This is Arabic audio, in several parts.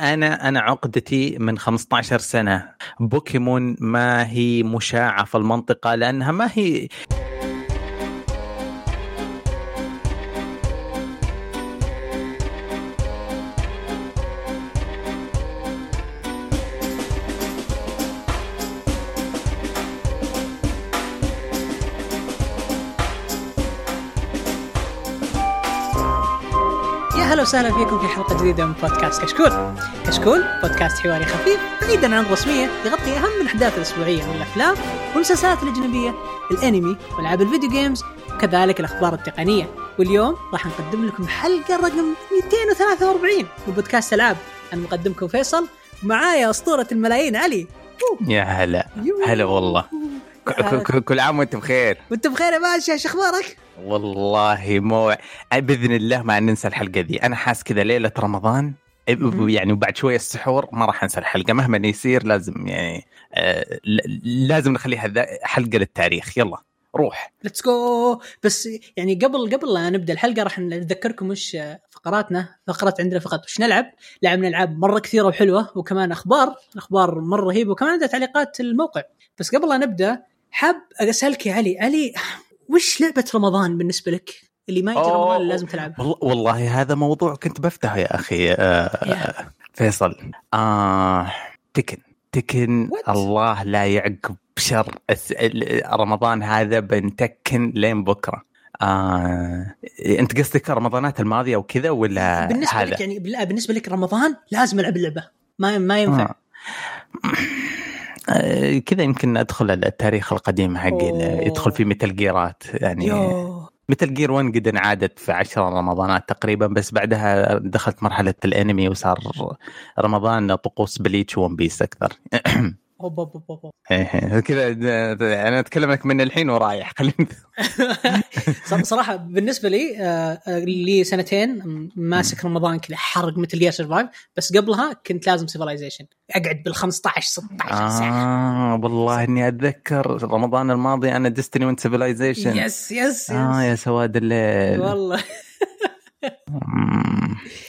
أنا أنا عقدتي من 15 سنة. بوكيمون ما هي مشاعة في المنطقة لأنها ما هي وسهلا فيكم في حلقة جديدة من بودكاست كشكول. كشكول بودكاست حواري خفيف بعيدا عن الرسمية يغطي أهم الأحداث الأسبوعية والافلام والمسلسلات الأجنبية، الأنمي والعاب الفيديو جيمز وكذلك الأخبار التقنية. واليوم راح نقدم لكم حلقة رقم 243 من بودكاست العاب. أنا مقدمكم فيصل ومعايا أسطورة الملايين علي. يا هلا هلا والله كل عام وانت بخير وانت بخير يا باشا إيش أخبارك؟ والله مو بإذن الله ما ننسى الحلقة دي أنا حاس كذا ليلة رمضان يعني وبعد شوية السحور ما راح أنسى الحلقة. مهما يصير لازم يعني آه لازم نخليها حلقة للتاريخ. يلا روح. let's go بس يعني قبل قبل لا نبدأ الحلقة راح نذكركم وش فقراتنا. فقرات عندنا فقط وش نلعب. لعبنا ألعاب مرة كثيرة وحلوة وكمان أخبار. أخبار مرة رهيبة وكمان عندنا تعليقات الموقع. بس قبل لا نبدأ حاب أسألك يا علي. علي وش لعبة رمضان بالنسبة لك؟ اللي ما يجي رمضان لازم تلعب. والله هذا موضوع كنت بفتحه يا أخي آه فيصل. آه تكن. تكن What? الله لا يعقب شر. رمضان هذا بنتكن لين بكرة. آه، أنت قصدك رمضانات الماضية وكذا ولا بالنسبة هذا؟ لك يعني بالنسبة لك رمضان لازم ألعب اللعبة. ما ما ينفع. آه. آه، كذا يمكن أدخل التاريخ القديم حقي يدخل في Metal Gear ات يعني يو. Metal Gear 1 قد انعادت في 10 رمضانات تقريبا بس بعدها دخلت مرحلة الأنمي وصار رمضان طقوس Bleach One Piece أكثر. اوب اوب اوب إيه كذا أنا أتكلم لك من الحين ورايح خليني صراحة بالنسبة لي آه، آه، لي سنتين ماسك رمضان كذا حرق Metal Gear Survive بس قبلها كنت لازم Civilization أقعد بال 15 16 ساعة. آه والله إني أتذكر رمضان الماضي أنا Destiny وأنت Civilization yes yes آه يا سواد الليل. والله.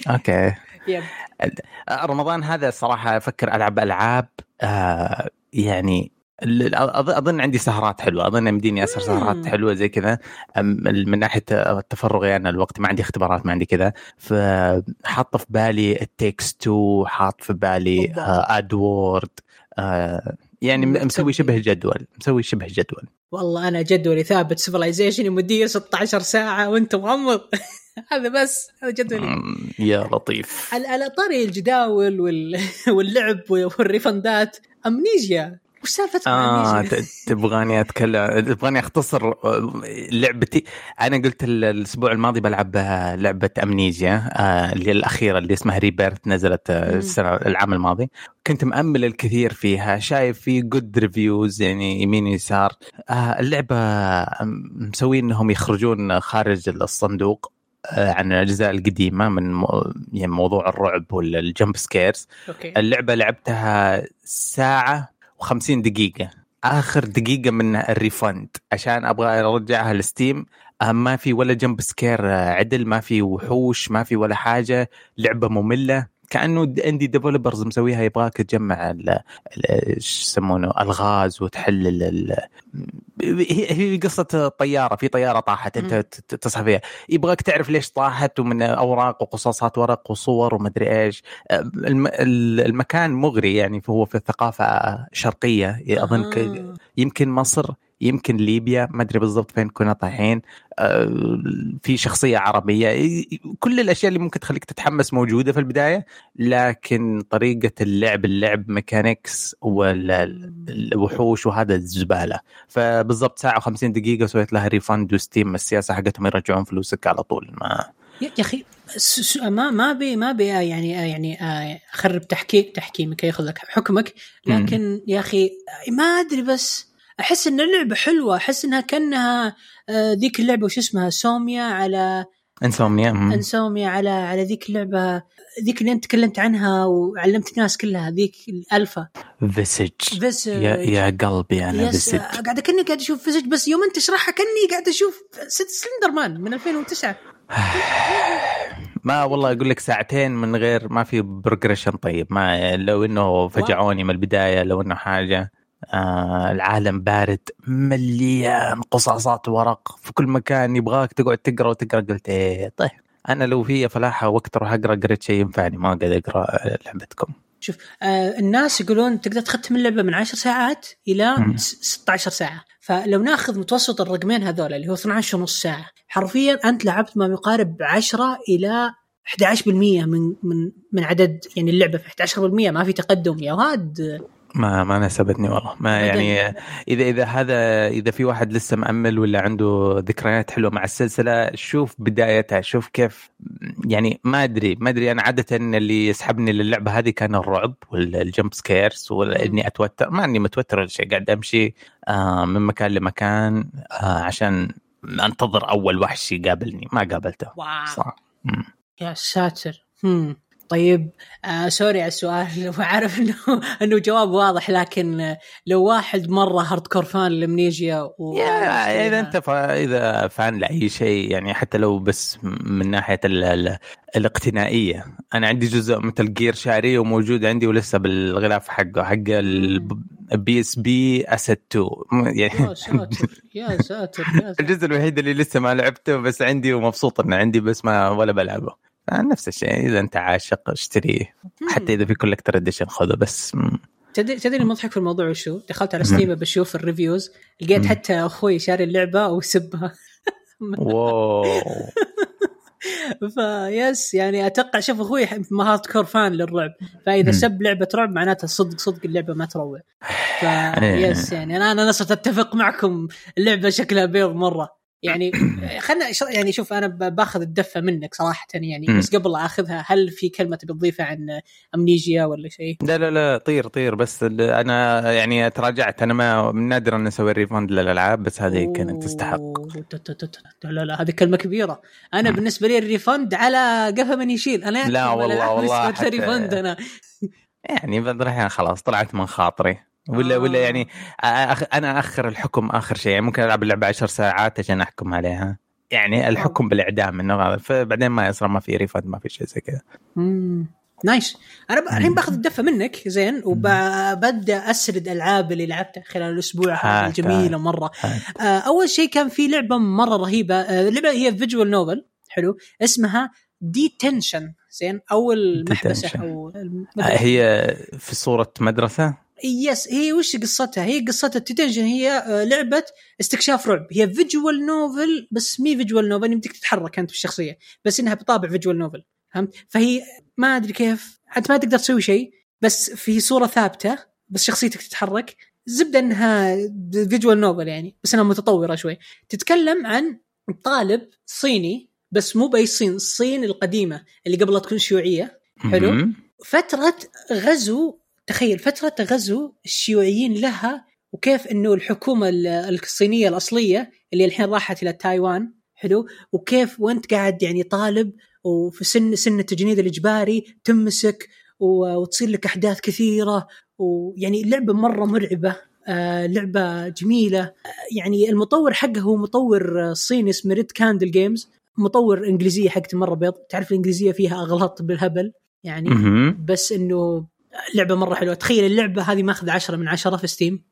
okay. yep. رمضان هذا صراحة أفكر ألعب ألعاب آه يعني أظن عندي سهرات حلوة أظن يمديني اسهر سهرات حلوة زي كذا. من ناحية التفرغ يعني الوقت ما عندي اختبارات ما عندي كذا. فحاط في بالي التكس 2 حاط في بالي ادوورد آه يعني مسوي شبه جدول مسوي شبه جدول. والله أنا جدولي ثابت سيفلايزيشن يمديه 16 ساعة وأنت مغمض. هذا بس هذا جدولي. يا لطيف. على طاري الجداول واللعب والريفندات امنيجيا وش سالفة آه تبغاني أتكلم تبغاني أختصر آه، لعبتي. أنا قلت الأسبوع الماضي بلعب لعبة Amnesia آه اللي الأخيرة اللي اسمها Rebirth نزلت آه، السنة العام الماضي. كنت مأمل الكثير فيها شايف في good reviews يعني يمين يسار. آه اللعبة مسوي إنهم يخرجون خارج الصندوق آه، عن الأجزاء القديمة من يعني موضوع الرعب وال jump scares okay. اللعبة لعبتها ساعة و50 دقيقة. آخر دقيقة من ال refund. عشان أبغى أرجعها ل Steam ما في ولا jump scare عدل ما في وحوش ما في ولا حاجة. لعبة مملة. كأنه indie developers مسويها يبغاك تجمع إيش يسمونه ألغاز وتحل هي هي قصة طيارة في طيارة طاحت أنت تصحى فيها. يبغاك تعرف ليش طاحت ومن أوراق وقصاصات ورق وصور ومدري إيش. المكان مغري يعني هو في الثقافه شرقية أظن آه. يمكن مصر يمكن ليبيا ما أدري بالضبط فين كنا طايحين آه، في شخصية عربية كل الأشياء اللي ممكن تخليك تتحمس موجودة في البداية لكن طريقة اللعب اللعب mechanics والوحوش وهذا الزبالة. فبالضبط ساعة و50 دقيقة سويت لها refund و Steam السياسة حقتهم يرجعون فلوسك على طول. ما يا أخي ما ما بي ما بي يعني يعني آه، أخرب تحقيق تحكيمك ياخذ لك حكمك لكن يا أخي ما أدري بس أحس إن اللعبة حلوة أحس إنها كأنها آه، ذيك اللعبة وش اسمها؟ Somnia على Insomnia Insomnia على على ذيك اللعبة ذيك اللي أنت تكلمت عنها وعلمت الناس كلها ذيك الألفا. فيسج فيسج يا, يا قلبي أنا Visage قاعد كاني قاعد أشوف Visage بس يوم أنت تشرحها كأني قاعد أشوف Slender Man من 2009 ما والله أقول لك ساعتين من غير ما في progression طيب ما لو إنه فجعوني من البداية لو إنه حاجة. آه العالم بارد مليان قصاصات ورق. في كل مكان يبغاك تقعد تقرأ وتقرأ. قلت إيه طيب أنا لو في فلاحة وقت أروح أقرأ قريت شيء ينفعني ما اقعد أقرأ لعبتكم. شوف آه الناس يقولون تقدر تختم اللعبه من 10 ساعات إلى مم. 16 ساعة. فلو ناخذ متوسط الرقمين هذول اللي هو 12 ونص ساعة حرفيا أنت لعبت ما يقارب 10 إلى 11% من من من عدد يعني اللعبة. في 11% ما في تقدم يا واد ما ما ناسبتني والله. ما يعني إذا إذا هذا إذا في واحد لسه مأمل ولا عنده ذكريات حلوة مع السلسلة شوف بدايتها شوف كيف يعني ما أدري ما أدري. أنا عادة اللي يسحبني للعبة هذه كان الرعب والجمب سكيرز واني أتوتر. ما إني متوتر ولا شيء قاعد أمشي آه من مكان لمكان آه عشان أنتظر أول وحش يقابلني. ما قابلته. wow. صح. يا ساتر. طيب آه sorry على السؤال وعارف إنه إنه جواب واضح لكن آه، لو واحد مرة hardcore fan ل Amnesia و... إذا أنت فا إذا fan لأي شيء يعني حتى لو بس من ناحية ال ال الاقتنائية. أنا عندي جزء Metal Gear شاريه وموجود عندي ولسه بالغلاف حقه حق ال PSP Acid 2 يعني يا ساتر. يا ساتر الجزء الوحيد اللي لسه ما لعبته بس عندي ومبسوط إنه عندي بس ما ولا بلعبه. نفس الشيء إذا أنت عاشق اشتريه حتى إذا في collector edition خذه بس تدري تدري المضحك في الموضوع وشو؟ دخلت على Steam بشوف ال reviews لقيت. حتى أخوي شاري اللعبة وسبها wow ف yes يعني أتوقع شوف أخوي hardcore fan للرعب فإذا. سب لعبة رعب معناتها صدق صدق اللعبة ما تروع إيه. ف yes يعني أنا أنا نصت أتفق معكم اللعبة شكلها بيض مرة يعني خلنا يعني شوف أنا باخذ الدفة منك صراحة يعني. بس قبل أخذها هل في كلمة تبي تضيفها عن Amnesia ولا شيء؟ لا لا لا طير طير بس أنا يعني تراجعت أنا ما من نادر أن أسوي refund للألعاب بس هذه كانت تستحق لا لا هذه كلمة كبيرة أنا. بالنسبة لي ال refund على قفا من يشيل أنا لا والله- والله refund أنا يعني بعد خلاص طلعت من خاطري ولا آه. ولا يعني أخ أنا أخر الحكم آخر شيء يعني ممكن ألعب اللعبة 10 ساعات عشان أحكم عليها يعني الحكم بالإعدام إنه هذا فبعدين ما يصير ما في refund ما في شيء زي كذا. nice أنا الحين باخذ الدفه منك زين وببدأ أسرد ألعاب اللي لعبتها خلال الأسبوع الجميله مرة آه، أول شيء كان في لعبة مرة رهيبة آه، اللعبة هي visual novel حلو اسمها Detention زين أو المحبسه. أو آه،. هي في صورة مدرسة yes هي وش قصتها؟ هي قصتها ال Detention هي آه، لعبة استكشاف رعب هي visual novel بس مي visual novel يمديك تتحرك أنت بالشخصية بس إنها بطابع visual novel فهمت؟ فهي ما أدري كيف أنت ما تقدر تسوي شيء بس في صورة ثابتة بس شخصيتك تتحرك زبدة إنها visual novel يعني بس إنها متطورة شوي تتكلم عن طالب صيني بس مو بأي الصين الصين القديمة اللي قبل لا تكون شيوعية حلو. فترة غزو تخيل فترة غزو الشيوعيين لها وكيف إنه الحكومة ال- الصينية الأصلية اللي الحين راحت إلى تايوان حلو؟ وكيف وأنت قاعد يعني طالب وفي سن سن التجنيد الإجباري تمسك وتصير لك أحداث كثيرة ويعني اللعبة مرة مرعبة آه لعبة جميلة. آه يعني المطور حقه هو مطور صيني اسمه Red Candle Games مطور إنجليزية حقته مرة بيض. تعرف الإنجليزية فيها أغلاط بالهبل؟ يعني. بس إنه لعبة مرة حلوة. تخيل اللعبة هذه ماخذ 10 من 10 في Steam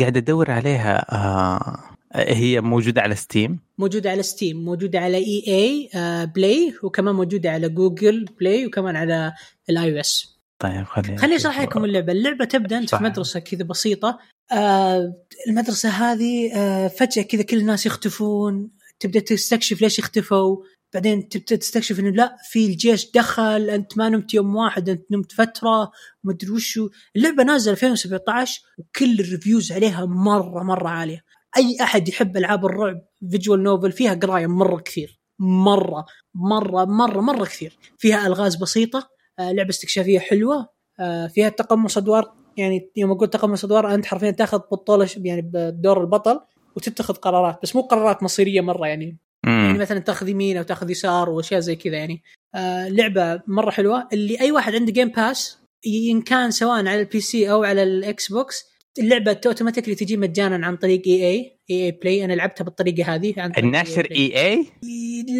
قاعد أدور عليها آه هي موجودة على ستيم موجودة على ستيم موجودة على EA Play وكمان موجودة على Google Play وكمان على ال iOS طيب خليني خليني. أشرح لكم اللعبة. اللعبة تبدأ أنت في. مدرسة كذا بسيطة. آه المدرسة هذه آه فجأة كذا كل الناس يختفون. تبدأ تستكشف ليش اختفوا. بعدين تبدا تستكشف إنه لا في الجيش دخل أنت ما نمت يوم واحد أنت نمت فترة مدري وشو. اللعبة نازلة 2017 وكل ال reviews عليها مرة مرة عالية. أي أحد يحب ألعاب الرعب visual novel فيها قراية مرة كثير. مرة مرة مرة مرة كثير. فيها ألغاز بسيطة آه، لعبة استكشافية حلوة آه، فيها تقمص أدوار. يعني يوم أقول تقمص أدوار أنت حرفيا تأخذ بطولة يعني بدور البطل وتتخذ قرارات بس مو قرارات مصيرية مرة يعني. يعني. مثلا تاخذ يمين أو تاخذ يسار واشياء زي كذا يعني. آه لعبة مرة حلوة. اللي أي واحد عنده Game Pass إن كان سواء على ال PC أو على ال Xbox اللعبة automatically تجي مجانا عن طريق EA EA Play أنا لعبتها بالطريقة هذه عن الناشر. EA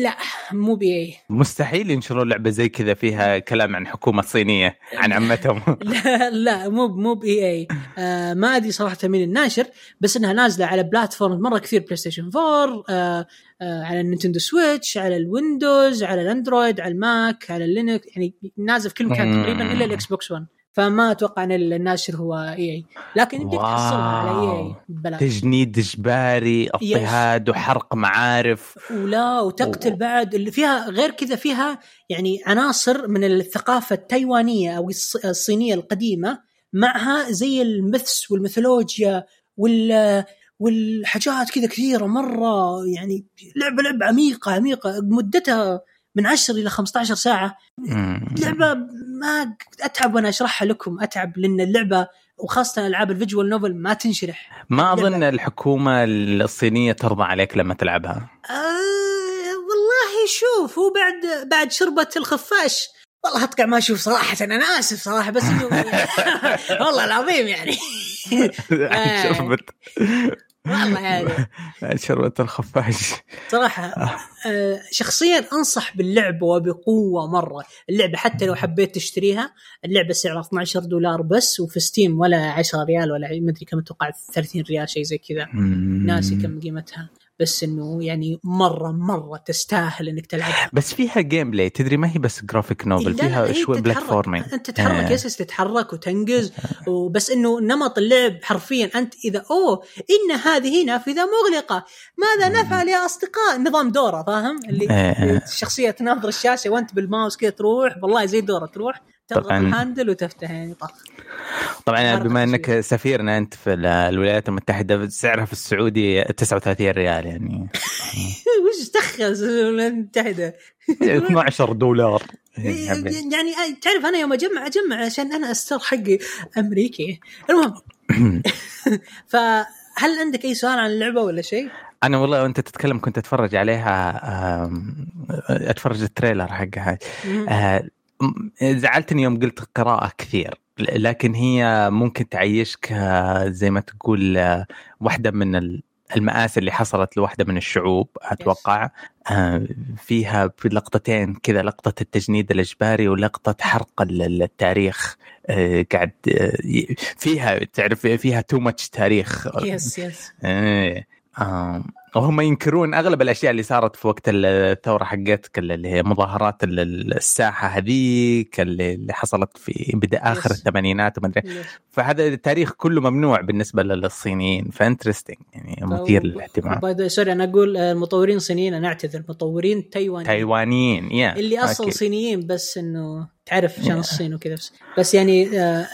لا مو ب EA. مستحيل ينشرون لعبة زي كذا فيها كلام عن حكومة صينية عن عمتهم. لا لا مو مو by EA آه ما أدري صراحة مين الناشر بس إنها نازلة على platform مرة كثير PlayStation 4 آه آه على ال Nintendo Switch على ال Windows على ال Android على ال Mac على ال Linux يعني نازل في كل مكان. تقريبا إلا ال Xbox 1 فما أتوقع أن الناشر هو EA لكن يمديك تحصلها على EA. ببلاش تجنيد إجباري اضطهاد وحرق معارف. ولا وتقتل بعد. اللي فيها غير كذا فيها يعني عناصر من الثقافة التايوانية أو الص- الصينية القديمة معها زي المثس والميثولوجيا وال والحاجات كذا كثيرة مرة. يعني لعبة لعبة عميقة عميقة. مدتها من 10 إلى 15 ساعة. مم. لعبة ما أتعب وأنا أشرحها لكم أتعب لأن اللعبة وخاصة ألعاب الفيجوال نوفل ما تنشرح ما أظن لعبة. الحكومة الصينية ترضى عليك لما تلعبها آه والله شوف هو بعد بعد شربة الخفاش والله اتقع ما أشوف صراحة أنا آسف صراحة بس انه والله العظيم يعني. شربت والله يعني شربت الخفاش. صراحة آه. شخصيا أنصح باللعبة وبقوة مرة، اللعبة حتى لو حبيت تشتريها اللعبة سعرها 12 دولار بس وفي ستيم ولا 10 ريال ولا ما أدري كم أتوقع 30 ريال شيء زي كذا. ناسي كم قيمتها. بس إنه يعني مرة مرة تستاهل إنك تلعبها بس فيها gameplay تدري ما هي بس جرافيك لا، لا، فيها هي شوي. platforming أنت تتحرك آه. yes تتحرك وتنقز. وبس إنه نمط اللعب حرفيا أنت إذا أوه إن هذه نافذة مغلقة. ماذا نفعل يا أصدقاء؟ نظام دورة فاهم؟ اللي آه. الشخصيه تناظر الشاشة وأنت بالماوس كذا تروح والله زي دورة تروح. تضغط. ال handle وتفتح يعني طخ. طبعا بما. إنك سفيرنا أنت في ال- الولايات المتحدة سعرها في السعودي 39 ريال يعني. وش دخل الولايات المتحدة؟ 12 دولار. يعني تعرف أنا يوم أجمع أجمع عشان أنا أستر حقي أمريكي. المهم. فهل عندك أي سؤال عن اللعبة ولا شيء؟ أنا والله وأنت تتكلم كنت أتفرج عليها أتفرج التريلر حقها. زعلتني يوم قلت قراءة كثير لكن هي ممكن تعيشك آه، زي ما تقول آه، واحدة من ال- المآسي اللي حصلت لواحدة من الشعوب أتوقع. آه، فيها في لقطتين كذا لقطة التجنيد الإجباري ولقطة حرق ال- ال- التاريخ قاعد فيها تعرف فيها too much تاريخ. yes yes وهم ينكرون أغلب الأشياء اللي صارت في وقت الثورة حقتك اللي هي مظاهرات ال- ال- الساحة هذيك اللي حصلت في بدء آخر. الثمانينات وما أدري فهذا التاريخ كله ممنوع بالنسبة للصينيين ف interesting يعني مثير للاهتمام by the sorry أنا أقول آه، المطورين صينيين أنا أعتذر مطورين تايوانيين تايوانيين يا اللي أصلا أكيد. صينيين بس إنه تعرف Yeah. شان الصين وكذا بس بس يعني آه،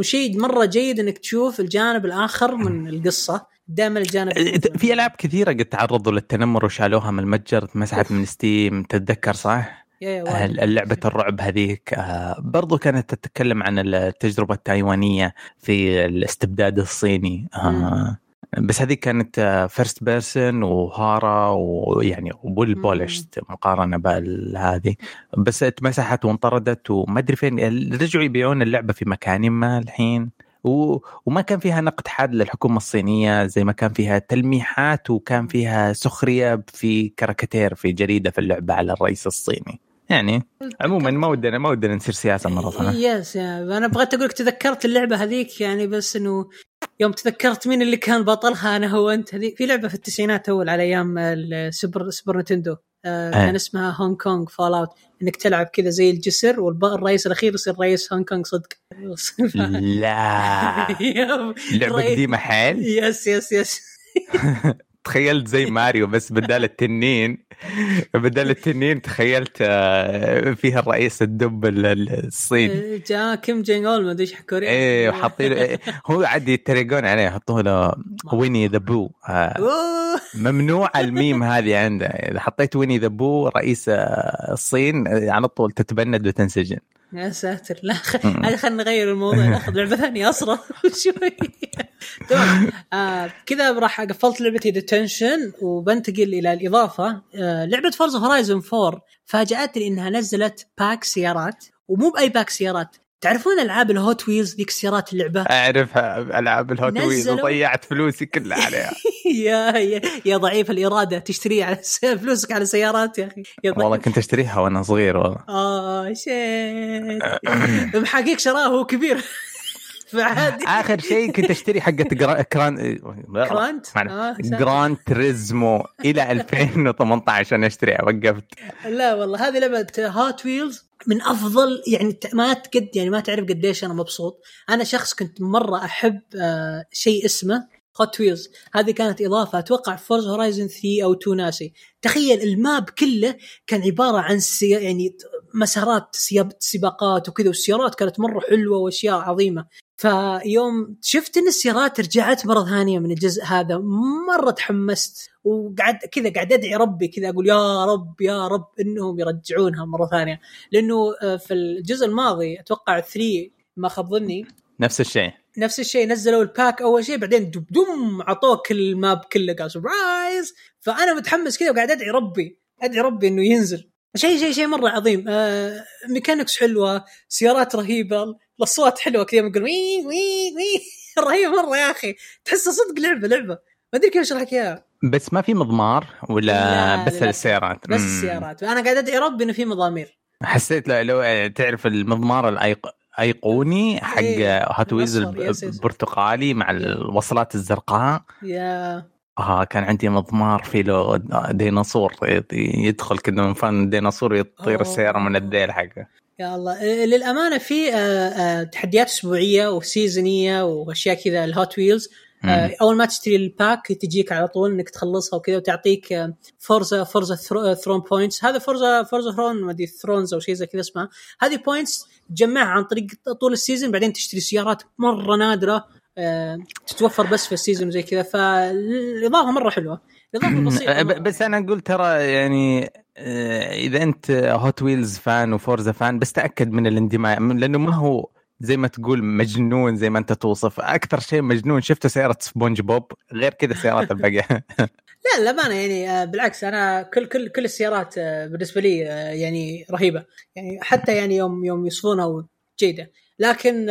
شيء مرة جيد إنك تشوف الجانب الآخر من القصة دائما الجانب في ألعاب كثيرة قد تعرضوا للتنمر وشالوها من المتجر مسحت من Steam تتذكر صح؟ اللعبة الرعب هذيك آه، برضو كانت تتكلم عن التجربة التايوانية في الاستبداد الصيني آه، بس هذه كانت first person و horror ويعني. polished مقارنة بهذه بس اتمسحت وانطردت وما أدري فين رجعوا يبيعون اللعبة في مكان ما الحين. و... وما كان فيها نقد حاد للحكومة الصينية زي ما كان فيها تلميحات وكان فيها سخرية في كاريكاتير في جريدة في اللعبة على الرئيس الصيني. يعني عموما ما ودنا ما ودنا نصير سياسة مرة ثانية. yes أنا بغيت أقول لك تذكرت اللعبة هذيك يعني بس إنه يوم تذكرت مين اللي كان بطلها أنا هو أنت. هذيك في لعبة في التسعينات أول على أيام ال Super Super Nintendo كان اسمها Hong Kong fallout إنك تلعب كذا زي الجسر والرئيس الأخير يصير رئيس هونغ كونغ صدق. لا. لعبة رئيس- قديمة حيل. يس يس يس تخيلت زي ماريو بس بدال التنين بدال التنين تخيلت آه، فيها الرئيس الدب ال- ال- الصيني جاء كيم جونغ اون ما أدري إيش كوريا إيه وحاطين إيه، هو عاد يتريقون عليه يحطوا له Winnie the Pooh. آه،. ممنوع الميم هذه عنده. إذا حطيت Winnie the Pooh رئيس آه، الصين على طول تتبند وتنسجن. يا ساتر. لا خلينا نغير الموضوع. ناخذ لعبة ثانية أصلا شوي. تمام. آه كذا راح قفلت لعبتي Detention وبنتقل إلى الإضافة. آه لعبة Forza Horizon 4 فاجأتني إنها نزلت pack سيارات ومو بأي pack سيارات. تعرفون ألعاب ال Hot Wheels ذيك سيارات اللعبة. أعرفها ألعاب ال Hot Wheels وضيعت فلوسي كلها عليها. يا يا يا ضعيف الإرادة تشتري على فلوسك على سيارات يا أخي. yeah. والله كنت أشتريها وأنا صغير والله. آه shit. محاقيك شراه وهو كبير. فعادي. آخر شيء كنت أشتري حقت جرا... Gran Gran. آه Gran Turismo إلى 2018 عشان أشتريها وقفت. لا والله هذه لعبة Hot Wheels. من أفضل يعني ما تقد يعني ما تعرف قديش أنا مبسوط. أنا شخص كنت مرة أحب آه شيء اسمه Hot Wheels هذه كانت إضافة أتوقع Forza Horizon 3 أو 2 ناسي. تخيل ال map كله كان عبارة عن سي يعني مسارات سباقات وكذا والسيارات كانت مرة حلوة وأشياء عظيمة. فيوم شفت إن السيارات رجعت مرة ثانية من الجزء هذا مرة تحمست. وقعد كذا قاعد أدعي ربي كذا أقول يا رب يا رب إنهم يرجعونها مرة ثانية. لأنه آه، في الجزء الماضي أتوقع 3 ما خاب ظني. نفس الشيء. نفس الشيء نزلوا ال pack أول شيء بعدين دب دم عطوك ال map كله قال surprise فأنا متحمس كذا وقاعد أدعي ربي أدعي ربي إنه ينزل. شيء شيء شيء مرة عظيم. آه mechanics حلوة سيارات رهيبة الأصوات حلوة كذا يقول وي وي وي. رهيب مرة يا أخي. تحسها صدق لعبه لعبة. ما أدري كيف أشرح لك إياها. بس ما في مضمار ولا لا، بس للأسف. السيارات. بس. السيارات. أنا قاعد ادعي ربي إنه في مضامير. حسيت لو, لو تعرف المضمار الأيق... ايقوني حق إيه، Hot yes، yes. البرتقالي مع الوصلات الزرقاء. يا. آه كان عندي مضمار في له ديناصور يدخل كذا من فم ديناصور يطير أوه. السيارة من الديل حقه. يا الله. آه، للأمانة في آه، آه، تحديات أسبوعية وسيزونية وأشياء كذا ال Hot Wheels آه، أول ما تشتري ال pack تجيك على طول إنك تخلصها وكذا وتعطيك Forza Forzathon points هذا Forza Forzathon ما أدري thons أو شيء زي كذا اسمها. هذه points تجمعها عن طريق طول ال season بعدين تشتري سيارات مرة نادرة. تتوفر بس في ال season وزي كذا فالإضافة مرة حلوة. الاضافه بسيطة ب- بس أنا أقول ترى يعني آه، إذا أنت Hot Wheels fan و Forza fan بس تأكد من الاندماج لأنه ما هو زي ما تقول مجنون زي ما أنت توصف. أكثر شيء مجنون شفته سيارة سبونج بوب غير كذا السيارات الباقية. لا للأمانة يعني آه، بالعكس أنا كل كل كل السيارات آه، بالنسبة لي آه، يعني رهيبة. يعني حتى يعني يوم يوم يوصفونها جيده لكن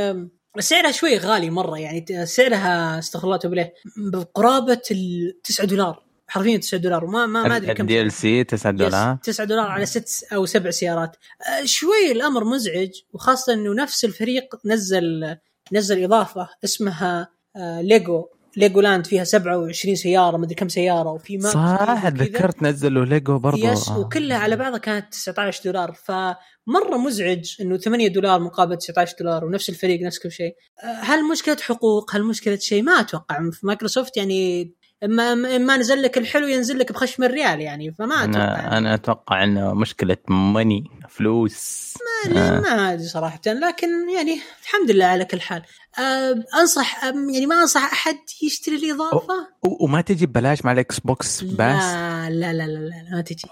سعرها شوي غالي مرة يعني سعرها استغفر الله اليه بقرابة ال 9 دولار حرفيا 9 دولار وما ما ما أدري كم الدي ال C 9 دولار. 9 دولار على ست أو سبع سيارات. آه، شوي الأمر مزعج وخاصة إنه نفس الفريق نزل نزل إضافة اسمها آه، ليجو. ليجو لاند فيها 27 سيارة مدري كم سيارة وفي map صح. تذكرت نزلوا ليجو برضو. yes آه. وكلها على بعضها كانت 19 دولار فمرة مزعج إنه 8 دولار مقابل 19 دولار ونفس الفريق نفس كل شيء. آه، هل مشكلة حقوق؟ هل مشكلة شيء؟ ما أتوقع. في مايكروسوفت يعني اما إما نزل لك الحلو ينزل لك بخشم الريال يعني فما أتوقع أنا أنا أتوقع إنه مشكلة money فلوس. ما ما أدري صراحة لكن يعني الحمد لله على كل حال. أه أنصح يعني ما أنصح أحد يشتري الاضافه و- وما تجي ببلاش مع الإكس بوكس Pass لا لا لا لا, لا ما تجي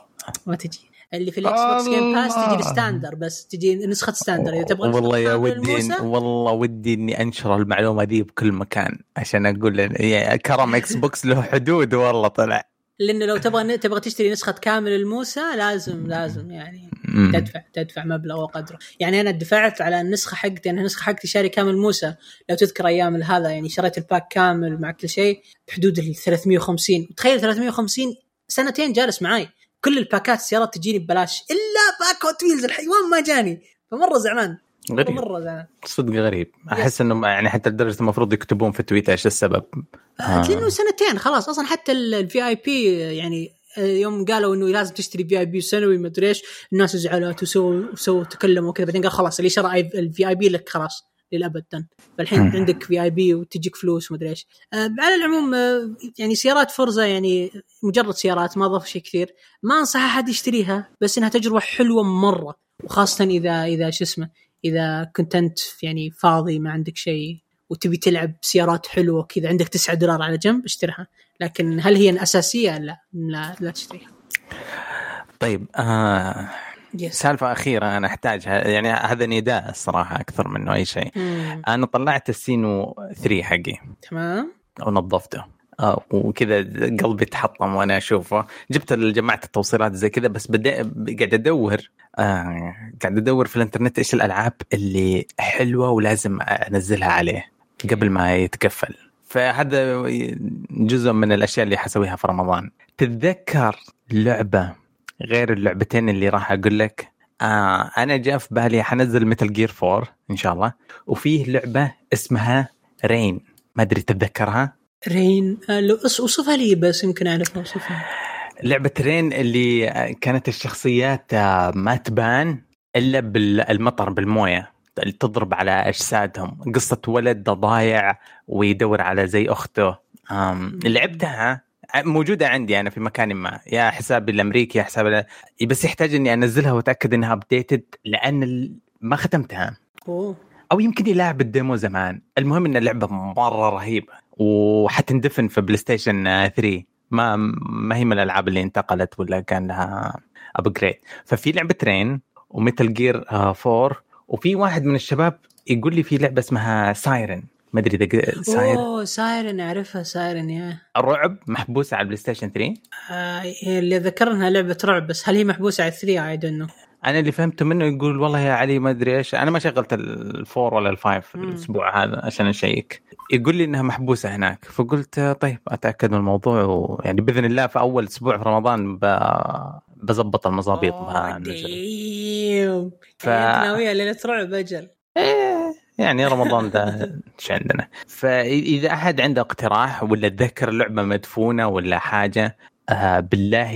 ما تجي. اللي في الاكس بوكس Game Pass تجي. ال standard بس تجي نسخة standard. إذا تبغى والله يا ودي إن والله ودي إني أنشر المعلومة دي بكل مكان عشان أقول يعني كرم إكس بوكس له حدود والله طلع. لأنه لو تبغى تبغى تشتري نسخة كامل الموسى لازم لازم يعني. تدفع تدفع مبلغ وقدره. يعني أنا دفعت على النسخة حقتي أنا النسخة حقتي شاري كامل موسى. لو تذكر أيام هذا يعني شريت ال pack كامل مع كل شيء بحدود ال 350 تخيل 350 سنتين جالس معاي. كل ال pack ات السيارات تجيني ببلاش إلا pack Hot Wheels الحيوان ما جاني. فمرة زعلان غريب. مرة زعلان. صدق غريب. أحس إنه يعني حتى لدرجه المفروض يكتبون في تويتر إيش السبب. آه. لأنه سنتين خلاص. أصلا حتى ال VIP يعني آه، يوم قالوا إنه لازم تشتري VIP سنوي ما أدري إيش الناس زعلت وسووا وسووا تكلموا وكذا بعدين قال خلاص اللي شرى ال VIP لك خلاص. للابد فالحين. عندك VIP وتجيك فلوس ومدري إيش. على العموم يعني سيارات Forza يعني مجرد سيارات ما ضاف شيء كثير. ما أنصح أحد يشتريها بس إنها تجربة حلوة مرة. وخاصة إذا إذا شو اسمه إذا كنت أنت يعني فاضي ما عندك شيء وتبي تلعب سيارات حلوة كذا عندك 9 دولار على جنب اشتريها. لكن هل هي الاساسيه لا لا لا تشتريها. طيب آه يس سالفة أخيرة أنا أحتاجها يعني هذا نداء الصراحة أكثر منه أي شيء. مم. أنا طلعت السينو 3 حقي. تمام. ونظفته. آه، وكذا قلبي تحطم وأنا أشوفه. جبت جمعت التوصيلات زي كذا بس بدأ قاعد أدور. آه قاعد أدور في الإنترنت إيش الألعاب اللي حلوة ولازم أنزلها عليه قبل ما يتقفل. فهذا جزء من الأشياء اللي حسويها في رمضان. تتذكر لعبة غير اللعبتين اللي راح أقول لك. آه أنا جاء في بالي حنزل مثل جير 4 إن شاء الله. وفيه لعبة اسمها رين ما أدري تتذكرها؟ رين آه، لو أوصفها لي بس يمكن اعرفها أوصفها. لعبة Rain اللي كانت الشخصيات آه، ما تبان إلا بالمطر بالموية. اللي تضرب على أجسادهم. قصة ولد ضايع ويدور على زي أخته. لعبتها موجودة عندي أنا في مكان ما يا حسابي الأمريكي يا حسابي بس يحتاج إني أنزلها وأتأكد إنها updated لأن ما ختمتها. أوه. أو يمكن يلعب ال demo زمان. المهم إن اللعبة مرة رهيبة وحتندفن في بلاي ستيشن 3 ما ما هي من الألعاب اللي انتقلت ولا كان لها upgrade ففي لعبة Rain ومثل Gear 4 وفي واحد من الشباب يقول لي في لعبة اسمها Siren ما أدري إذا Siren أوه Siren أعرفها Siren يا الرعب محبوسه على البلاي ستيشن 3 آه اللي ذكر انها لعبة رعب بس هل هي محبوسة على 3 I don't know أنا اللي فهمته منه يقول والله يا علي ما أدري إيش. أنا ما شغلت ال four ولا ال five الأسبوع هذا عشان أشيك. يقول لي إنها محبوسة هناك فقلت طيب أتأكد من الموضوع ويعني بإذن الله في أول أسبوع في رمضان ب... بظبط المظابيط ف... ناويه ليلة رعب أجل. إيه يعني رمضان ده إيش عندنا؟ فإذا أحد عنده اقتراح ولا تذكر لعبة مدفونة ولا حاجة آه بالله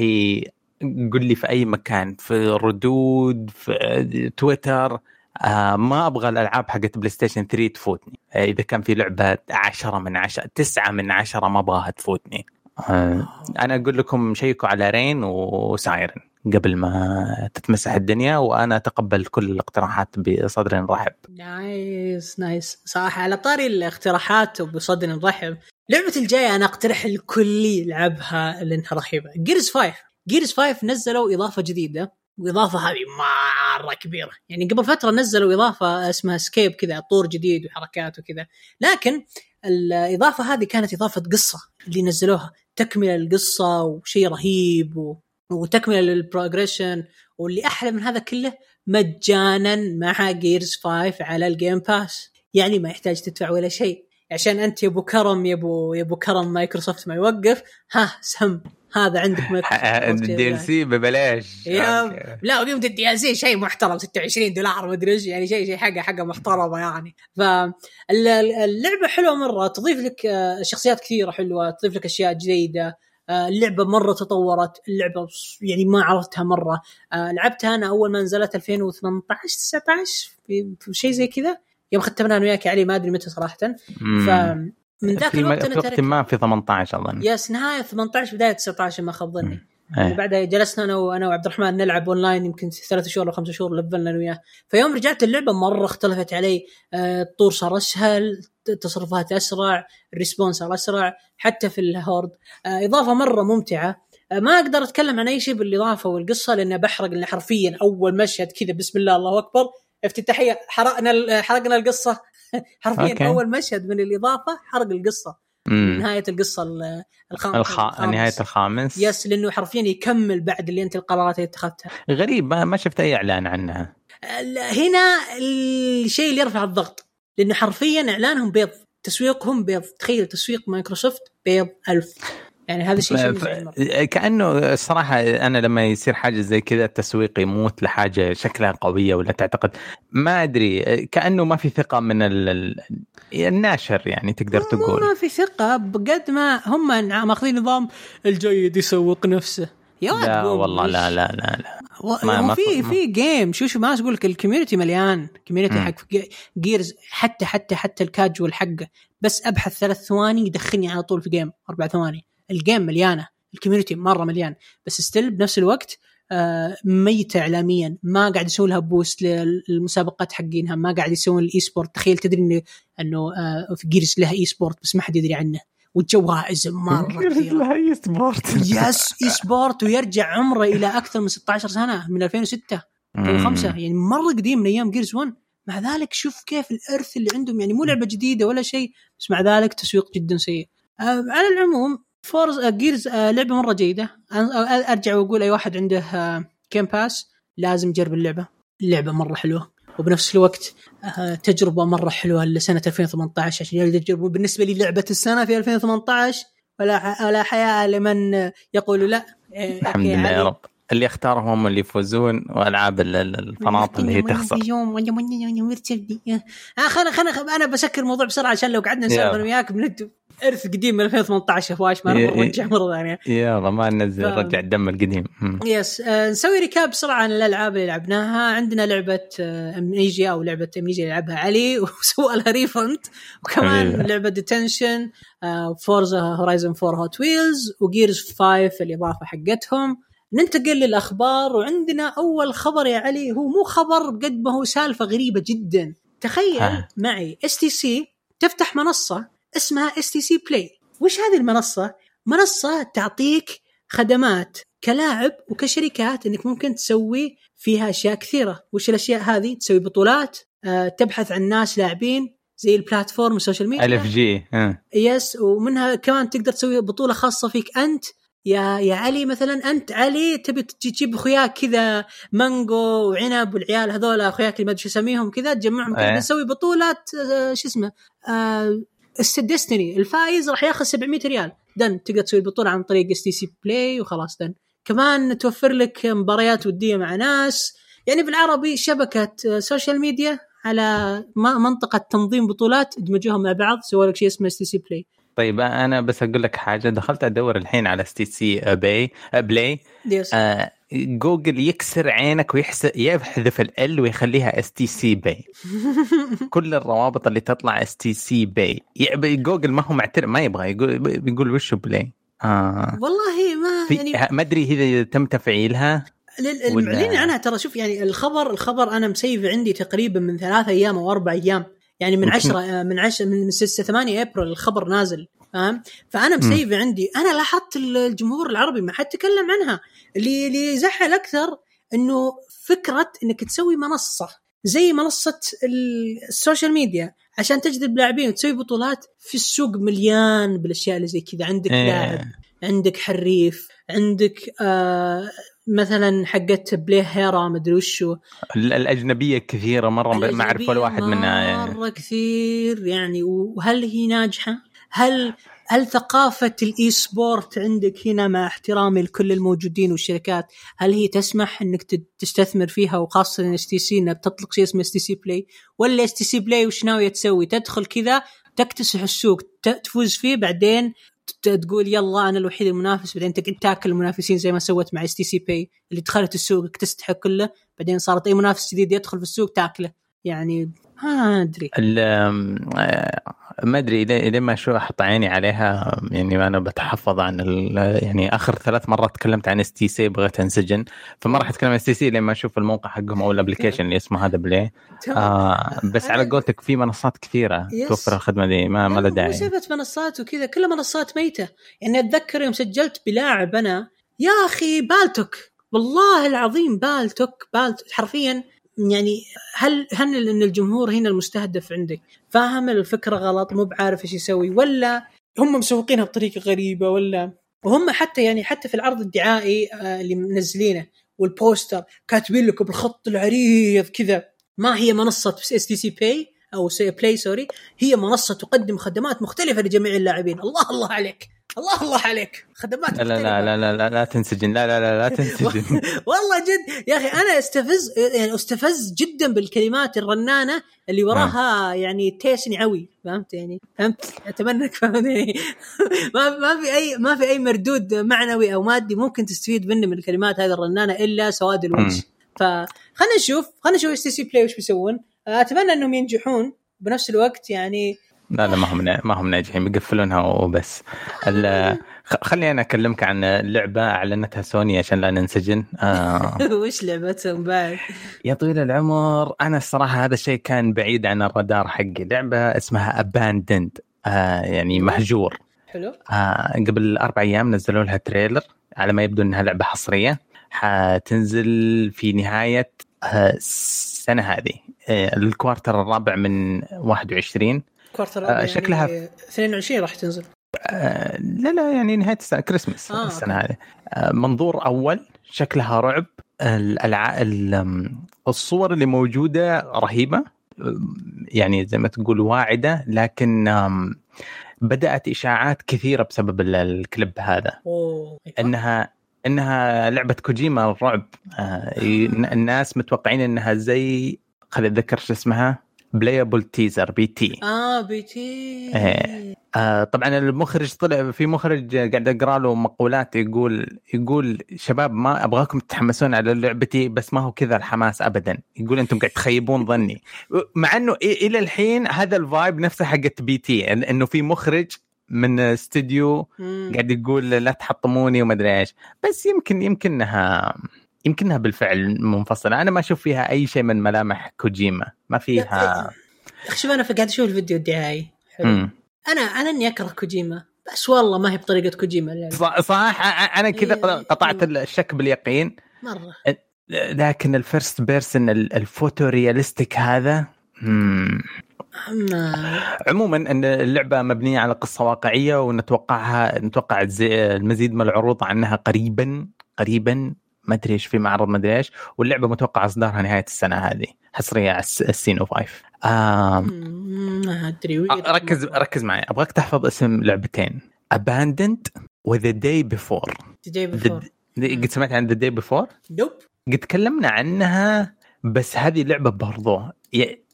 قل لي في أي مكان في ردود في تويتر آه ما أبغى الألعاب حقت بلاي ستيشن 3 تفوتني. آه إذا كان في لعبة 10 من 10 9 من 10 ما أبغاها تفوتني. آه أنا أقول لكم شيكوا على Rain و Siren. قبل ما تتمسح الدنيا وأنا أتقبل كل الاقتراحات بصدر رحب. nice nice صراحة على طاري الاقتراحات وبصدر رحب لعبة الجاية أنا أقترح الكل يلعبها لأنها رهيبة. Gears 5 Gears 5 نزلوا إضافة جديدة وإضافة هذه مرة كبيرة. يعني قبل فترة نزلوا إضافة اسمها Escape كذا طور جديد وحركات وكذا. لكن الإضافة هذه كانت إضافة قصة اللي نزلوها تكملة القصة وشيء رهيب و... وتكملة لل progression واللي أحلى من هذا كله مجانا مع Gears 5 على ال Game Pass يعني ما يحتاج تدفع ولا شيء. عشان أنت يا أبو كرم يا ابو يا أبو كرم مايكروسوفت ما يوقف ها سم هذا عندك الدي ال سي ببلاش. لا وقيمه ال DLC شيء محترم 26 دولار ما أدري إيش يعني شيء شيء حاجة حاجة محترمة يعني. فاللعبه حلوة مرة تضيف لك آه، شخصيات كثيرة حلوة تضيف لك أشياء جديدة. اللعبة مرة تطورت اللعبة يعني ما عرفتها مرة. آه، لعبتها أنا أول ما نزلت 2018 19 في شيء زي كذا. يوم ختمنا أنا وياك علي ما أدري متى صراحة. ف من ذاك الوقت في وقت ما في 18 أظن. yes نهاية 18 بداية 19 ما خاب ظني. يعني بعدها جلسنا أنا وأنا وعبد الرحمن نلعب اونلاين يمكن ثلاث شهور أو خمس شهور لفلنا أنا وياه. فيوم رجعت اللعبة مرة اختلفت علي. آه، الطور صار أسهل تصرفات أسرع ال response صار أسرع حتى في ال Horde. آه، إضافة مرة ممتعة. آه، ما أقدر أتكلم عن أي شيء بالإضافة والقصة لأني بحرق لأن حرفيا أول مشهد كذا بسم الله الله أكبر. افتتاحيه حرقنا حرقنا القصة. حرفيا أوكي. أول مشهد من الإضافة حرق القصة. نهاية القصة الخام... الخ... الخامس. نهاية الخامس. yes لأنه حرفيا يكمل بعد اللي أنت القرارات اللي اتخذتها. غريب ما شفت أي إعلان عنها. هنا الشيء اللي يرفع الضغط لأنه حرفيا إعلانهم بيض تسويقهم بيض. تخيل تسويق مايكروسوفت بيض ألف. يعني هذا الشيء ف... كأنه الصراحه أنا لما يصير حاجة زي كذا التسويق يموت لحاجة شكلها قوية ولا تعتقد. ما أدري كأنه ما في ثقة من ال... الناشر يعني تقدر تقول. ما في ثقة بقد ما هم ماخذين نظام الجيد يسوق نفسه. يا لا والله لا لا لا لا. ما في في game شو شو ما أقول لك ال community مليان. ال community حق Gears حتى حتى حتى الكاجوال حقه. بس أبحث ثلاث ثواني يدخلني على طول في game أربع ثواني. ال game مليانة ال community مرة مليان بس still بنفس الوقت آه، ميتة اعلاميا ما قاعد يسوون لها boost للمسابقات حقينها ما قاعد يسوون ال esport تخيل تدري انه إنه آه، في Gears لها esport بس ما حد يدري عنه. والجوائز مرة كثيرة. لها esport yes esport ويرجع عمره إلى أكثر من 16 سنة من 2006 2005 يعني مرة قديم من أيام Gears 1 مع ذلك شوف كيف الإرث اللي عندهم يعني مو لعبة جديدة ولا شيء بس مع ذلك تسويق جدا سيء. آه على العموم فورز آه Gears آه لعبه مره جيده أنا ارجع واقول اي واحد عنده آه Game Pass لازم يجرب اللعبه اللعبه مره حلوة وبنفس الوقت آه تجربه مره حلوة لسنه 2018 عشان يجربوا بالنسبة لي لعبه السنة في 2018 ولا ولا حياء لمن يقول لا إيه، الحمد لله يا رب اللي اختارهم هم اللي يفوزون والعاب الفناطق اللي هي تخسر آه، خلنا خلنا أنا بسكر الموضوع بسرعة عشان لو قعدنا نسولف أنا وياك بنت ارث قديم من 2018 فواش ما نرجع مرة ثانية. يلا ما ننزل ف... رجع الدم القديم. yes آه نسوي recap بسرعة عن الألعاب اللي لعبناها. عندنا لعبة آه Amnesia أو لعبة Amnesia اللي لعبها علي وسوى لها refund وكمان. لعبة Detention آه Forza Horizon 4 Hot Wheels و Gears 5 الاضافه حقتهم. ننتقل للأخبار وعندنا أول خبر يا علي هو مو خبر قد ما هو سالفة غريبة جدا. تخيل ها. معي STC تفتح منصة اسمها STC Play وش هذه المنصة؟ منصة تعطيك خدمات كلاعب وكشركات إنك ممكن تسوي فيها أشياء كثيرة. وش الأشياء هذه؟ تسوي بطولات أه تبحث عن ناس لاعبين زي ال platform ال social media. LFG yes ومنها كمان تقدر تسوي بطولة خاصة فيك أنت. يا يا علي مثلا أنت علي تبي تجيب اخوياك كذا مانجو وعنب والعيال هذول أخوياك اللي ما أدري شو اسميهم كذا تجمعهم كذا نسوي إيه. بطولات آه، شو اسمه؟ آه Destiny الفايز راح ياخذ 700 ريال. done تقدر تسوي البطوله عن طريق STC Play وخلاص done. كمان توفر لك مباريات ودية مع ناس. يعني بالعربي شبكة social media على منصة تنظيم بطولات دمجوها مع بعض سووا لك شيء اسمه STC Play طيب أنا بس أقول لك حاجة. دخلت أدور الحين على STC Pay Play آه جوجل يكسر عينك ويحذف ال ويخليها STC Pay. كل الروابط اللي تطلع STC Pay. Google ما هو معترف ما يبغى يقول بيقول وش Play. آه. والله ما يعني ما أدري إذا تم تفعيلها المعلنين عنها ترى شوف يعني الخبر الخبر أنا مسيف عندي تقريبا من ثلاثة أيام أو أربع أيام. يعني من 10 آه، من 10 من 6 8 أبريل الخبر نازل. فاهم؟ فأنا مسيف عندي. أنا لاحظت الجمهور العربي ما حد تكلم عنها. اللي اللي يزعل أكثر إنه فكرة إنك تسوي منصة زي منصة ال social media عشان تجذب لاعبين وتسوي بطولات في السوق مليان بالأشياء اللي زي كذا. عندك إيه. لاعب عندك حريف عندك آه مثلا حقت PlayHera ما أدري وشو. الأجنبية كثيرة مرة ما أعرف ولا واحد منها يعني. مرة كثير يعني. وهل هي ناجحة؟ هل هل ثقافة ال esport عندك هنا مع احترامي لكل الموجودين والشركات؟ هل هي تسمح إنك تستثمر فيها وخاصة STC إنها بتطلق شيء اسمه اس تي سي بلاي ولا اس تي سي بلاي وش ناوية تسوي؟ تدخل كذا تكتسح السوق تفوز فيه بعدين تقول يلا أنا الوحيد المنافس بعدين تقعد تاكل المنافسين زي ما سوت مع STC Pay اللي دخلت السوق اكتسحه كله بعدين صارت أي منافس جديد يدخل في السوق تاكله. يعني ما أدري. ما أدري إلى ما شو أحط عيني عليها يعني أنا بتحفظ عن يعني آخر ثلاث مرات تكلمت عن STC بغيت أنسجن. فما راح أتكلم عن STC لما أشوف الموقع حقهم أو ال application اللي اسمه هذا Play. آه بس على قولتك في منصات كثيرة توفر الخدمة دي ما ما لها داعي. سالفه منصات وكذا كلها منصات ميتة. يعني أتذكر يوم سجلت بلاعب أنا يا أخي Paltalk والله العظيم Paltalk Paltalk حرفيا يعني هل هل إن الجمهور هنا المستهدف عندك فاهم الفكرة غلط مو بعارف إيش يسوي ولا هم مسوقينها بطريقة غريبة ولا وهم حتى يعني حتى في العرض الدعائي آه، اللي منزلينه وال poster كاتبين لك بالخط العريض كذا ما هي منصة STC Pay أو Play sorry هي منصة تقدم خدمات مختلفة لجميع اللاعبين. الله الله عليك. الله الله عليك. خدمات لا لا لا لا لا لا تنسجن. لا لا لا لا تنسجن. والله جد. يا أخي أنا أستفز يعني أستفز جدا بالكلمات الرنانة اللي وراها يعني تيسني عوي. فهمت؟ يعني فهمت؟ أتمنى انك فهمت؟ يعني ما ما في أي ما في أي مردود معنوي أو مادي ممكن تستفيد منه من الكلمات هذه الرنانة إلا سواد الوجه. فخلنا نشوف خلنا نشوف STC Play وش بيسوون. أتمنى إنهم ينجحون بنفس الوقت. يعني لا لا ما هم ما هم ناجحين بيقفلونها وبس. خليني أنا أكلمك عن لعبة أعلنتها سوني عشان لا ننسجن. آه. وش لعبتهم بعد؟ يا طويل العمر أنا الصراحة هذا الشيء كان بعيد عن الرادار حقي. لعبة اسمها Abandoned آه يعني مهجور. حلو. آه قبل أربع أيام نزلوا لها trailer على ما يبدو إنها لعبة حصرية. حتنزل في نهاية آه، السنة هذه. آه، ال quarter الرابع من 21 quarter آه يعني شكلها 22 راح تنزل. آه لا لا يعني نهاية السنة كريسماس آه، السنة هذه. آه منظور أول شكلها رعب. الألع... ال- الصور اللي موجودة رهيبة. يعني زي ما تقول واعدة لكن بدأت إشاعات كثيرة بسبب ال- الكليب هذا. أوه إنها إنها لعبة كوجيما الرعب آه الناس متوقعين إنها زي خليني أتذكر شو اسمها؟ Playable Teaser PT آه PT إيه. آه طبعا المخرج طلع في مخرج قاعد اقرا له مقولات يقول يقول شباب ما أبغاكم تتحمسون على لعبتي بس ما هو كذا الحماس ابدا. يقول أنتم قاعد تخيبون ظني. مع إنه إلى الحين هذا ال vibe نفسه حقت P.T. إنه في مخرج من استوديو مم. قاعد يقول لا تحطموني وما أدري إيش. بس يمكن يمكنها يمكنها بالفعل منفصله أنا ما أشوف فيها أي شيء من ملامح كوجيما. ما فيها. شوف أنا قاعد أشوف الفيديو الدعائي حلو. مم. أنا أنا إني أكره كوجيما بس والله ما هي بطريقة كوجيما. اللعبة. ص- صح أنا كذا إيه. قطعت الشك باليقين. مرة. لكن ال first person ال photorealistic هذا مم. ما عموما إن اللعبة مبنية على قصة واقعية ونتوقعها نتوقع المزيد من العروض عنها قريبا قريبا ما أدري إيش في معرض ما أدري إيش. واللعبة متوقع إصدارها نهاية السنة هذه. حصرية على الس- السوني 5 آم مم، ما أدري ركز ركز معي. أبغاك تحفظ اسم لعبتين. Abandoned و The Day Before. جاي The- Before قد سمعت عن The Day Before؟ دوب قد تكلمنا عنها بس هذه لعبة برضو.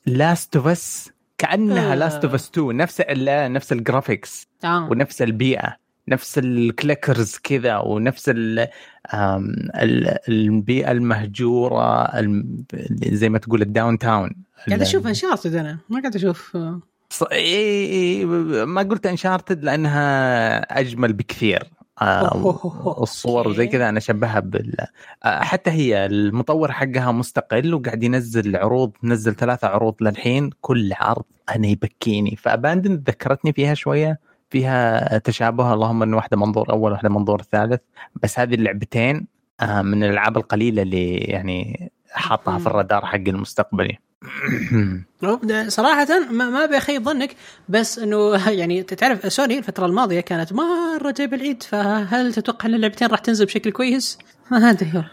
Last of Us كأنها آه. Last of Us 2 نفس نفس ال graphics تمام. ونفس البيئة. نفس ال clickers كذا ونفس البيئة المهجورة الم- زي ما تقول ال downtown قاعد أشوف Uncharted أنا ما قاعد أشوف ص- إيه ما قلت Uncharted لأنها أجمل بكثير. الصور. زي كذا أنا أشبهها بال حتى هي المطور حقها مستقل وقاعد ينزل عروض نزل ثلاثة عروض للحين كل عرض أنا يبكيني ف Abandoned ذكرتني فيها شوية فيها تشابه اللهم إن واحدة منظور أول واحدة منظور ثالث بس هذه اللعبتين آه، من الألعاب القليلة اللي يعني حاطها في الرادار حق المستقبلي صراحة ما, ما بيخيب ظنك بس إنه يعني تعرف سوني الفترة الماضية كانت مرة جايب العيد فهل تتوقع إن اللعبتين راح تنزل بشكل كويس؟ ما أدري والله.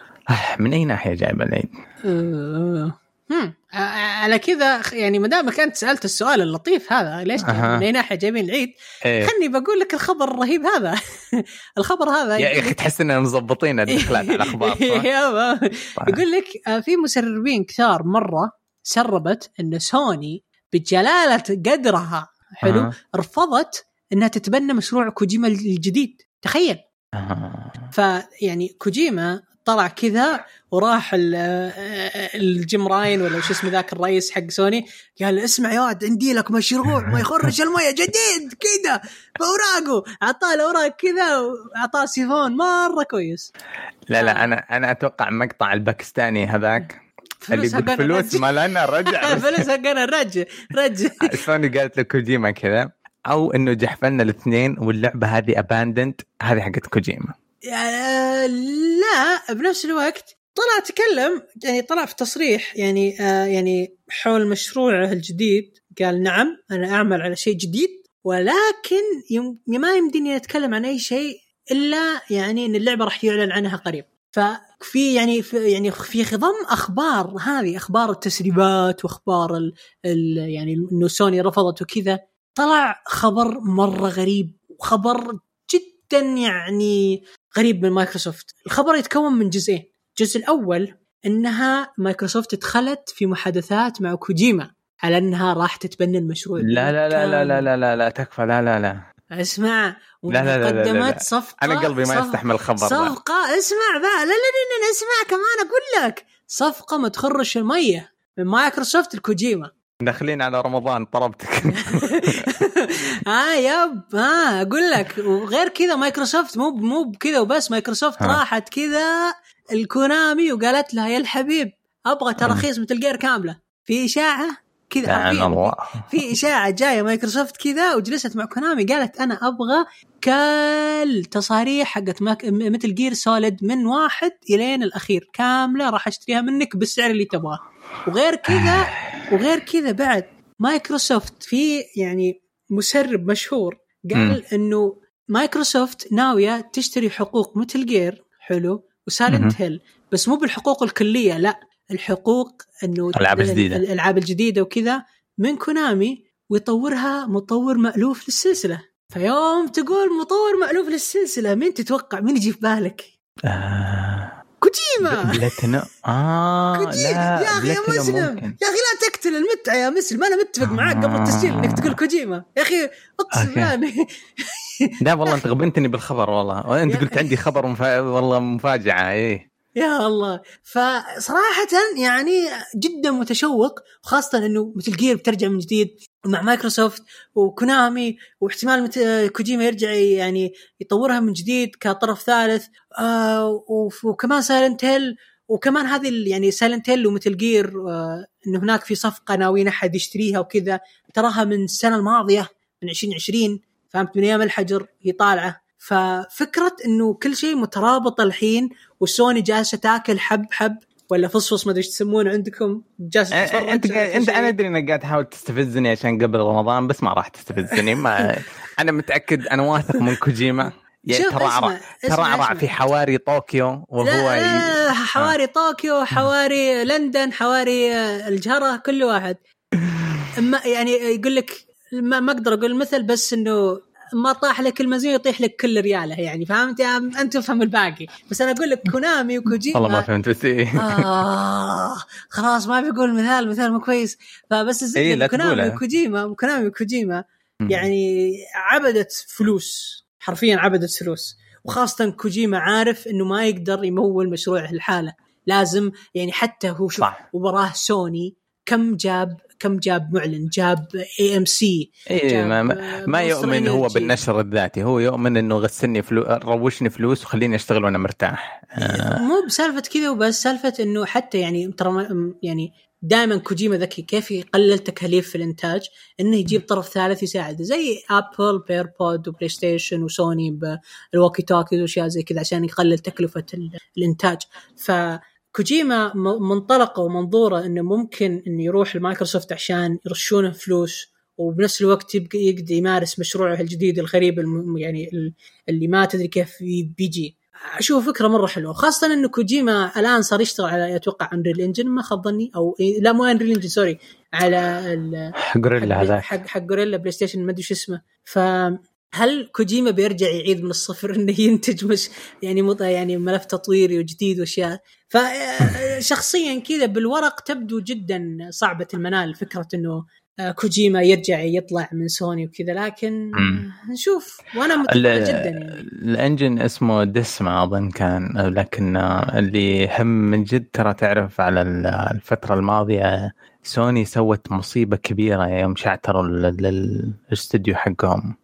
من أي ناحية جايبه العيد؟ أه، هم على كذا يعني ما دامك أنت سألت السؤال اللطيف هذا ليش. من اي ناحيه جايبين العيد؟ إيه. خلني بقول لك الخبر الرهيب هذا الخبر هذا يا أخي تحس إننا مظبطين الدخلات على الأخبار. يقول لك في مسربين كثار مرة سربت إن سوني بجلالة قدرها حلو أها. رفضت إنها تتبنى مشروع كوجيما الجديد تخيل. فيعني كوجيما طلع كذا وراح ال- آه، الجيم رايان ولا شو اسمه ذاك الرئيس حق سوني قال اسمع يا واد عندي لك مشروع ما يخرش الموية جديد كذا بأوراقه. أعطاه الأوراق كذا وأعطاه سيفون مرة كويس. لا لا أنا أنا أتوقع مقطع الباكستاني هذاك. اللي يقول فلوس رجع. ما لنا رجع. فلوس حقنا رجع رجع سوني قالت لكوجيما كذا أو إنه جحفلنا الاثنين واللعبة هذه Abandoned هذه حقت كوجيما. آه، لا بنفس الوقت طلع تكلم يعني طلع في تصريح يعني آه يعني حول مشروعه الجديد قال نعم أنا أعمل على شيء جديد ولكن يم ما يمديني أتكلم عن أي شيء إلا يعني إن اللعبة راح يعلن عنها قريب. ففي يعني في يعني في خضم أخبار هذه أخبار التسريبات وأخبار ال ال يعني إنه سوني رفضت وكذا. طلع خبر مرة غريب وخبر جدا يعني قريب من مايكروسوفت الخبر يتكون من جزئين الجزء الأول انها مايكروسوفت دخلت في محادثات مع كوجيما على انها راح تتبنى المشروع لا لا لا لا لا لا لا, لا تكفى لا لا لا اسمع لا لا لا, لا, لا, لا. صفقه أنا قلبي ما يستحمل الخبر صفقه اسمع بقى لا لا لا, لا اسمع كمان أقول لك صفقه ما تخرش الميه من مايكروسوفت لكوجيما داخلين على رمضان طلبتك. ها yep ها أقول لك وغير كذا مايكروسوفت مو مو بكذا وبس مايكروسوفت. راحت كذا لكونامي وقالت لها يا الحبيب أبغى تراخيص Metal Gear كاملة. في إشاعة كذا. الله. في إشاعة جاية مايكروسوفت كذا وجلست مع كونامي قالت أنا أبغى كل تصاريح حقت Metal Gear Solid من واحد إلين الأخير كاملة راح أشتريها منك بالسعر اللي تبغاه. وغير كذا وغير كذا بعد مايكروسوفت في يعني مسرب مشهور. قال إنه مايكروسوفت ناوية تشتري حقوق Metal Gear حلو و Silent Hill بس مو بالحقوق الكلية لا الحقوق إنه الألعاب الجديدة. الألعاب الجديدة وكذا من كونامي ويطورها مطور مألوف للسلسلة فيوم تقول مطور مألوف للسلسلة مين تتوقع مين يجي في بالك؟ آه كوجيما بلاتينو آه كوجيما لا يا أخي يا مسلم. يا أخي لا تقتل المتعه يا مسلم. أنا متفق معاك قبل التسجيل إنك تقول كوجيما يا أخي أقسم. بالله. لا والله أنت غبنتني بالخبر والله. أنت قلت عندي خبر مفا... والله مفاجأة إيه. يا الله. فصراحة يعني جدا متشوق وخاصة إنه Metal Gear بترجع من جديد. مع مايكروسوفت وكونامي واحتمال مت... كوجيما يرجع يعني يطورها من جديد كطرف ثالث. آه وكمان Silent Hill وكمان هذه يعني Silent Hill و Metal Gear آه انه هناك في صفقة ناويين أحد يشتريها وكذا. تراها من السنة الماضية من 2020 فهمت؟ من أيام الحجر هي طالعة. ففكرة إنه كل شيء مترابط الحين وسوني جالسة تاكل حب حب ولا فصفص ما ادري إيش تسمونه عندكم جالسه أ- إنت إنت. أنا أدري إنك قاعد تحاول تستفزني عشان قبل رمضان بس ما راح تستفزني ما أنا متأكد أنا واثق من كوجيما يعني ترعرع ترعرع. في حواري طوكيو وهو لا, ي- حواري طوكيو حواري لندن حواري آه، الجهرة كل واحد ما يعني يقول لك ما, ما أقدر أقول مثل بس إنه ما طاح لك المزيد يطيح لك كل رياله يعني فهمت أنت تفهم الباقي بس أنا أقول لك كونامي وكوجيما والله ما فهمت بس إيه. آه خلاص ما بيقول مثال مثال مو كويس فبس الزبده إيه، كونامي. وكوجيما وكونامي وكوجيما. يعني عبدت فلوس حرفيا عبدت فلوس وخاصة كوجيما عارف إنه ما يقدر يمول مشروعه لحاله لازم يعني حتى هو شوف صح. وراه سوني كم جاب كم جاب معلن؟ جاب اي ام سي ما, ما, ما يؤمن هو بالنشر الذاتي. هو يؤمن إنه غسلني فلوس روشني فلوس وخليني أشتغل وأنا مرتاح. آه. مو بسالفة كذا وبس سالفة إنه حتى يعني ترى يعني دائما كوجيما ذكي كيف يقلل تكاليف في الإنتاج؟ إنه يجيب طرف ثالث يساعده زي ابل بيربود وبلاي ستيشن وسوني بالوكي توكيز وأشياء زي كذا عشان يقلل تكلفة ال- الإنتاج. فكوجيما م- منطلقة ومنظورة إنه ممكن إنه يروح لمايكروسوفت عشان يرشونه فلوس وبنفس الوقت يبقى يقدر يمارس مشروعه الجديد الغريب الم- يعني ال- اللي ما تدري كيف بيجي أشوف فكرة مرة حلوة خاصة انه كوجيما الآن صار يشتغل على أتوقع Unreal Engine ما خاب ظني أو إيه لا مو Unreal Engine sorry على ال- Guerrilla حق حق حق Guerrilla PlayStation ما أدري شو اسمه. فهل كوجيما بيرجع يعيد من الصفر إنه ينتج مش يعني مط... يعني ملف تطويري وجديد وأشياء؟ فشخصيا كذا بالورق تبدو جدا صعبة المنال فكرة إنه آه، كوجيما يرجع يطلع من سوني وكذا لكن. نشوف. وأنا متفائل جدا يعني. ال engine اسمه Decima اظن كان لكن اللي يهم من جد ترى تعرف على ال- الفترة الماضية سوني سوت مصيبة كبيرة يوم شعتروا ال- ال- الاستوديو حقهم.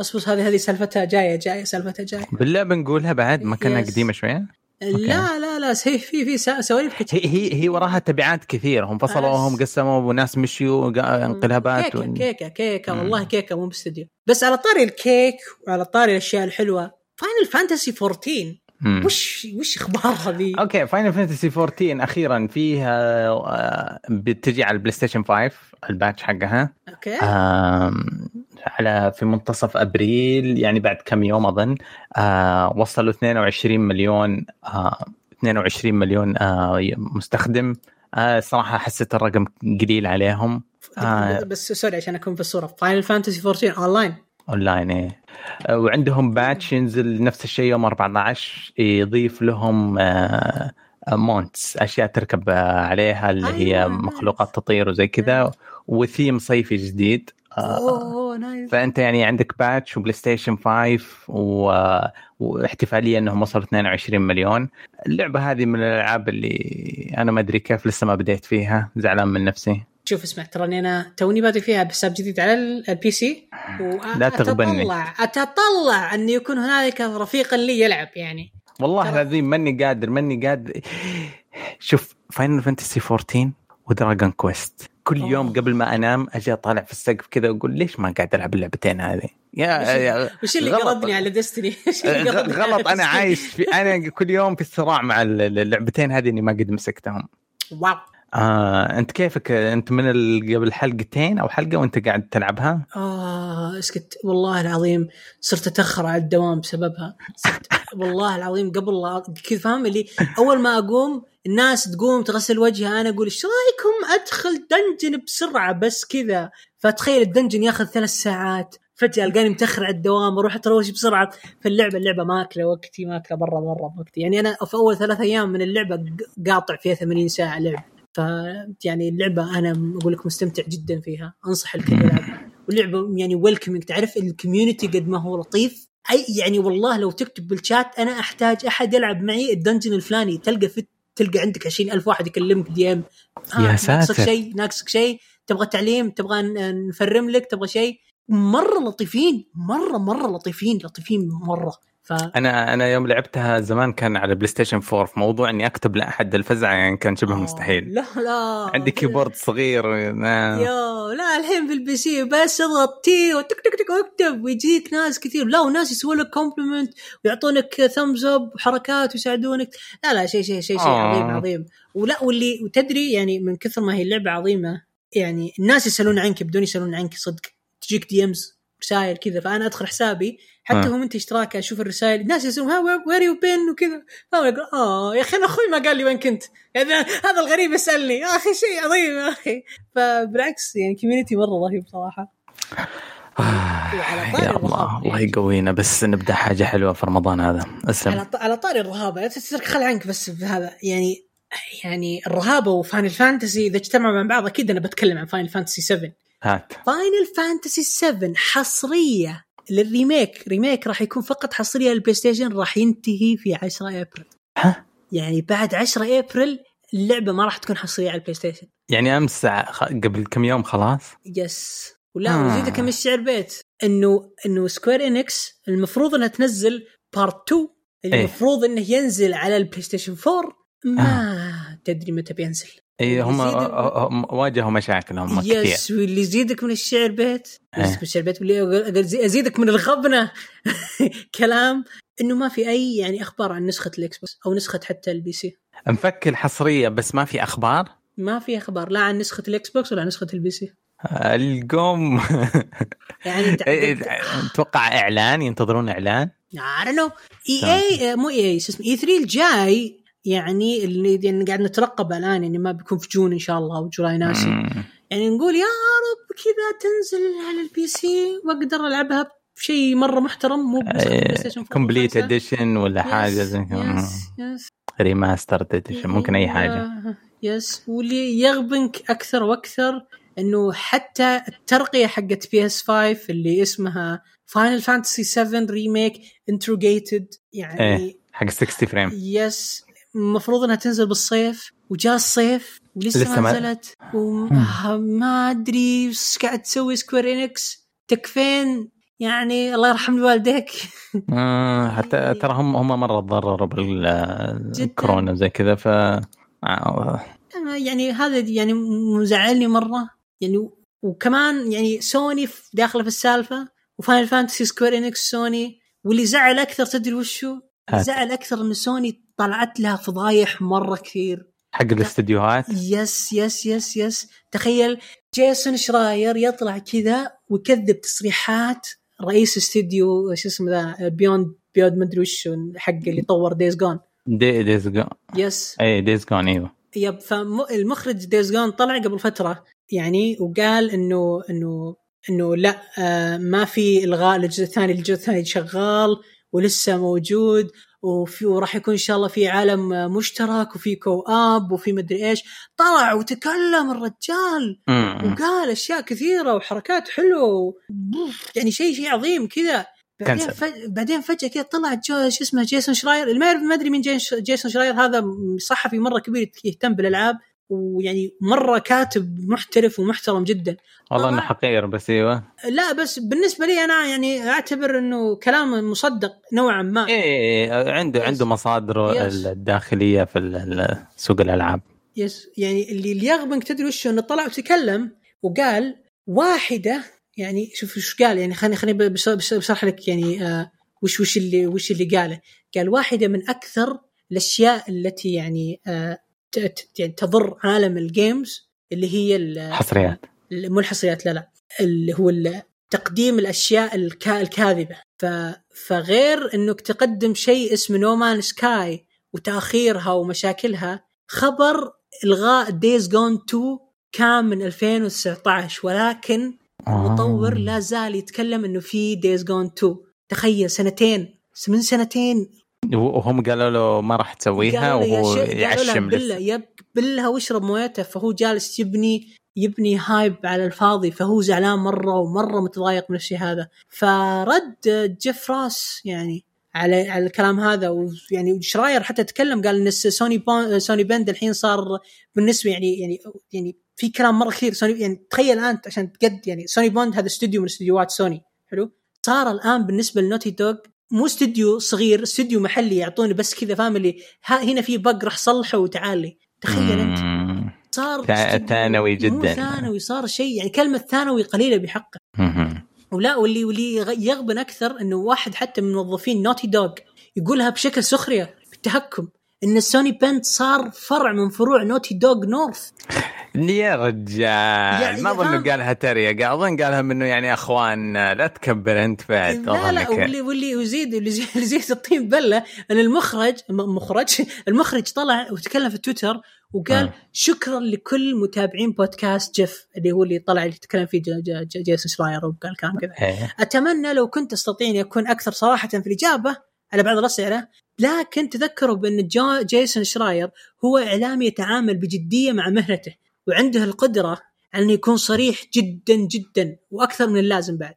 أصبر هذه هذه سالفتها جاية جاية سالفتها جاية بالله بنقولها بعد ما كنا. قديمة شوية لا لا لا هي في في سواليف هي هي هي وراها تبعات كثير هم فصلوهم. قسموا وناس مشيوا انقلابات كيكة و... كيكة كيكة. والله كيكة مو باستديو بس على طاري الكيك وعلى طاري الأشياء الحلوة Final Fantasy 14 مم. وش وش اخبارها ذي؟ okay Final Fantasy 14 أخيرا فيها آه، بتجي على ال PlayStation 5 ال patch حقها. okay. على في منتصف أبريل يعني بعد كم يوم أظن. آه، وصلوا 22 مليون آه، 22 مليون آه، مستخدم. آه، صراحة حسيت الرقم قليل عليهم. بس sorry عشان أكون في الصورة. Final Fantasy 14 online online إيه. آه، وعندهم patch ينزل نفس الشيء يوم 14 يضيف لهم آه، mounts أشياء تركب آه، عليها اللي هي مخلوقات تطير وزي كذا وثيم صيفي جديد أوه nice. فأنت يعني عندك patch و PlayStation 5 و... واحتفالية إنهم وصلوا 22 مليون. اللعبة هذه من الألعاب اللي أنا ما أدري كيف لسه ما بديت فيها زعلان من نفسي. شوف اسمع تراني أنا توني بادئ فيها بحساب جديد على ال- ال PC لا تغبني. واتطلع أتطلع أن يكون هنالك رفيقا لي يلعب يعني والله العظيم ماني قادر ماني قادر شوف Final Fantasy 14 ودراجون كويست كل أوه. يوم قبل ما أنام أجي أطالع في السقف كذا وأقول ليش ما قاعد ألعب اللعبتين هذه يا, وش اللي. قرضني على ديستني؟ غلط أنا عايش في أنا كل يوم في الصراع مع ال- اللعبتين هذه إني ما قد مسكتهم واو آه، أنت كيفك؟ أنت من قبل حلقتين أو حلقة وأنت قاعد تلعبها؟ آه اسكت والله العظيم صرت أتأخر على الدوام بسببها. صرت والله العظيم قبل لا كذا فاهم اللي أول ما أقوم الناس تقوم تغسل وجهها أنا أقول إيش رأيكم أدخل dungeon بسرعة بس كذا؟ فتخيل ال dungeon ياخذ ثلاث ساعات. فجأة ألقاني متأخر على الدوام أروح اتروش بسرعة. فاللعبه اللعبة ماكله وقتي ماكله مره مرة وقتي. يعني أنا في أول ثلاث أيام من اللعبة قاطع فيها 80 ساعة لعب. ف يعني اللعبة أنا أقول لك مستمتع جدا فيها أنصح الكل يلعبها. واللعبة يعني welcoming تعرف ال community قد ما هو لطيف. أي يعني والله لو تكتب بالشات أنا أحتاج أحد يلعب معي ال dungeon الفلاني تلقى في تلقى عندك 20000 واحد يكلمك DM يا ناقصك ساتر. شيء ناقصك شيء. تبغى تعليم تبغى نفرم لك تبغى شيء. مرة لطيفين مرة مرة لطيفين لطيفين مرة. ف أنا أنا يوم لعبتها زمان كان على PlayStation 4 في موضوع إني أكتب لأحد الفزعة يعني كان شبه آه، مستحيل. لا لا عندي keyboard صغير آه. يا لا الحين بال PC بس اضغط T وتك تك تك واكتب ويجيك ناس كثير. لا وناس يسوون لك compliment ويعطونك thumbs up وحركات ويساعدونك. لا لا شيء شيء شيء شيء آه. عظيم. عظيم ولا واللي وتدري يعني من كثر ما هي اللعبة عظيمة يعني الناس يسألون عنك بدون يسألون عنك صدق. تجيك DMs رسائل كذا فأنا أدخل حسابي حتى آه. هم أنت اشتراك أشوف الرسائل الناس يسألون ها where you been وكذا. آه يا أخي أنا أخوي ما قال لي وين كنت. يعني هذا الغريب يسألني يا أخي شيء عظيم يا أخي. فبالعكس يعني community مرة رهيب صراحة طاري يا الله الله. يقوينا بس نبدأ حاجة حلوة في رمضان هذا. أسلم. على طاري الرهابه خل عنك بس بهذا. يعني يعني الرهابه و Final Fantasy إذا اجتمعوا مع بعض أكيد أنا بتكلم عن Final Fantasy 7 هات. Final Fantasy 7 حصرية لل remake. remake راح يكون فقط حصرية لل PlayStation راح ينتهي في 10 أبريل. ها؟ يعني بعد 10 أبريل اللعبة ما راح تكون حصرية على ال PlayStation. يعني أمس قبل كم يوم خلاص؟ yes ولا آه. وزيدك من الشعر بيت. إنه إنه Square Enix المفروض إنها تنزل part 2 اللي إيه. المفروض إنه ينزل على ال PlayStation 4 ما تدري متى بينزل. اي هم واجهوا مشاكل هم كثير yes واللي يزيدك من الشعر بيت. إيه. يزيدك من الشعر بيت واللي أزيدك من الغبنة. كلام. إنه ما في أي يعني أخبار عن نسخة ال Xbox أو نسخة حتى ال PC. مفك الحصريه بس ما في أخبار؟ ما في أخبار لا عن نسخة ال Xbox ولا عن نسخة البي سي. القوم. يعني أتوقع إعلان؟ ينتظرون إعلان؟ Don't know. إي إي مو إي إي شو اسمه E3 الجاي يعني اللي يعني قاعد نترقب الآن يعني ما بيكون في June إن شاء الله أو July ناسي. يعني نقول يا رب كذا تنزل على ال PC وأقدر ألعبها بشيء مرة محترم مو بنسخة PlayStation 4 complete. edition ولا حاجة زي كذا remaster edition ممكن أي حاجة yes واللي يغبنك أكثر وأكثر إنه حتى الترقية حقت PS 5 اللي اسمها Final Fantasy 7 Remake Intergrade يعني إيه. حق 60 frame yes المفروض إنها تنزل بالصيف وجاء الصيف ولسه لسه ما نزلت. وما أدري إيش قاعد تسوي Square Enix تكفين يعني الله يرحم والديك. آه، حتى ترى هم هم مرة تضرروا بالكورونا زي كذا ف آه، يعني هذا يعني مزعلني مرة. يعني وكمان يعني سوني داخلة في السالفة و Final Fantasy Square Enix سوني. واللي زعل أكثر تدري وشو؟ زعل أكثر إن سوني طلعت لها فضايح مرة كثير. حق الاستديوهات؟ yes yes yes yes. تخيل جيسون شراير يطلع كذا ويكذب تصريحات رئيس استديو شو اسمه ذا Bend Bend مدري وش حق اللي طور Days Gone دي Days Gone yes. إي Days Gone إيوه. yep فالمخرج Days Gone طلع قبل فترة يعني وقال إنه إنه إنه لا آه ما في إلغاء للجزء الثاني الجزء الثاني شغال ولسه موجود. وفي وراح يكون إن شاء الله في عالم مشترك وفي co-op وفي مدري إيش. طلع وتكلم الرجال. وقال أشياء كثيرة وحركات حلوة يعني شيء شيء عظيم كذا. بعدين. فج... بعدين فجأة كذا طلع جو شو اسمه جيسون شراير. اللي ما يعرف ما أدري مين جيسون شراير. هذا صحفي مرة كبير يهتم بالألعاب. ويعني مرة كاتب محترف ومحترم جدا والله إنه. حقير بس إيوه لا بس بالنسبة لي أنا يعني أعتبر إنه كلام مصدق نوعا ما إيه عنده yes. عنده مصادره yes. الداخلية في سوق الألعاب yes يعني اللي اللي يغبنك تدري وش إنه طلع وتكلم وقال واحدة يعني شوف وش قال يعني خليني خليني بش- بش- بشرح لك يعني آه وش وش اللي وش اللي قاله قال واحدة من أكثر الأشياء التي يعني آه يعني تضر عالم ال games اللي هي ال- حصريات. مو الحصريات لا لا. اللي هو تقديم الأشياء الكا الكاذبة. فغير إنك تقدم شيء اسمه No Man's Sky وتأخيرها ومشاكلها خبر إلغاء Days Gone 2 كان من 2019 ولكن المطور آه. لا زال يتكلم إنه في Days Gone 2 تخيل سنتين من سنتين وهم قالوا له ما راح تسويها وهو يعشم بالله yep بله واشرب مويته فهو جالس يبني يبني hype على الفاضي فهو زعلان مرة ومرة متضايق من الشيء هذا. فرد جيف راس يعني على على الكلام هذا ويعني شراير حتى تكلم قال إن Sony Bend Sony Bend الحين صار بالنسبة يعني يعني يعني في كلام مرة كثير. سوني يعني تخيل انت عشان تقد يعني Sony Bend هذا استوديو من استديوهات سوني حلو؟ صار الآن بالنسبة ل Naughty Dog مو استوديو صغير استوديو محلي يعطوني بس كذا family ها هنا في bug راح صلحه وتعال لي تخيل أنت. صار ثانوي مو جداً. ثانوي صار شيء يعني كلمة ثانوي قليلة بحقه. ولا واللي واللي يغ- يغبن أكثر إنه واحد حتى من موظفين Naughty Dog يقولها بشكل سخرية بالتهكم إن ال Sony Bend صار فرع من فروع Naughty Dog North يا رجال ما أظن؟ قالها تريقة أظن قالها منه يعني أخوان لا تكبر أنت بعد لا لا واللي واللي يزيد اللي زي- اللي زيد الطين بله إن المخرج م- مخرج المخرج طلع وتكلم في تويتر وقال آه. شكرا لكل متابعين بودكاست جيف اللي هو اللي طلع اللي تكلم فيه جيسون شراير وقال كلام كذا إيه. أتمنى لو كنت أستطيع اني أكون أكثر صراحة في الإجابة على بعض الأسئلة لكن تذكروا بأن جو جيسون شراير هو اعلامي يتعامل بجدية مع مهنته وعنده القدرة على انه يكون صريح جدا جدا وأكثر من اللازم بعد.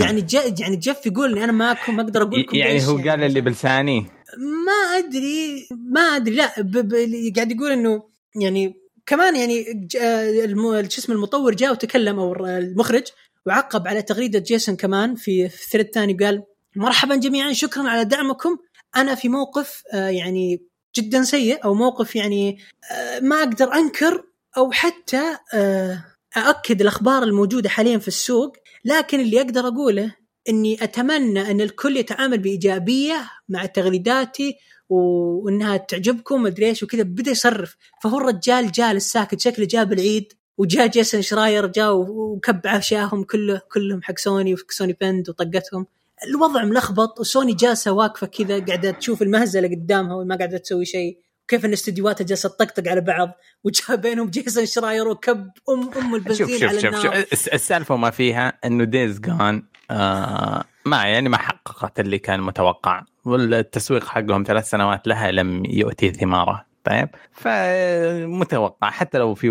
يعني جا يعني جيف يقول إني أنا ما أكون ما أقدر أقول لكم يعني هو قال اللي بلساني. ما أدري ما أدري لا ب ب قاعد يقول إنه يعني كمان يعني ج- الم- شو اسمه المطور جاء وتكلم أو المخرج وعقب على تغريدة جيسون كمان في في ثريد ثاني قال مرحبا جميعا شكرا على دعمكم. أنا في موقف آه، يعني جدا سيء أو موقف يعني آه، ما أقدر أنكر أو حتى آه، ااكد الأخبار الموجودة حاليا في السوق. لكن اللي أقدر أقوله إني أتمنى إن الكل يتعامل بإيجابية مع تغريداتي وإنها تعجبكم مدري إيش وكذا بدأ يصرف. فهو الرجال جالس ساكت شكله جاب العيد وجاء جيسون شراير جاء وكب عشاهم كله كلهم حق سوني و Sony Bend وطقتهم. الوضع ملخبط وسوني جالسه واقفه كذا قاعدة تشوف المهزلة قدامها وما قاعدة تسوي شيء. كيف إن استديوهاتها جالسة تطقطق على بعض. وجاء بينهم جيسون شراير وكب ام أم البنزين شوف شوف على شوف, شوف. الس- السالفة ما فيها إنه Days Gone آه ما يعني ما حققت اللي كان متوقع. والتسويق حقهم ثلاث سنوات لها لم يؤتي ثماره. طيب فمتوقع حتى لو في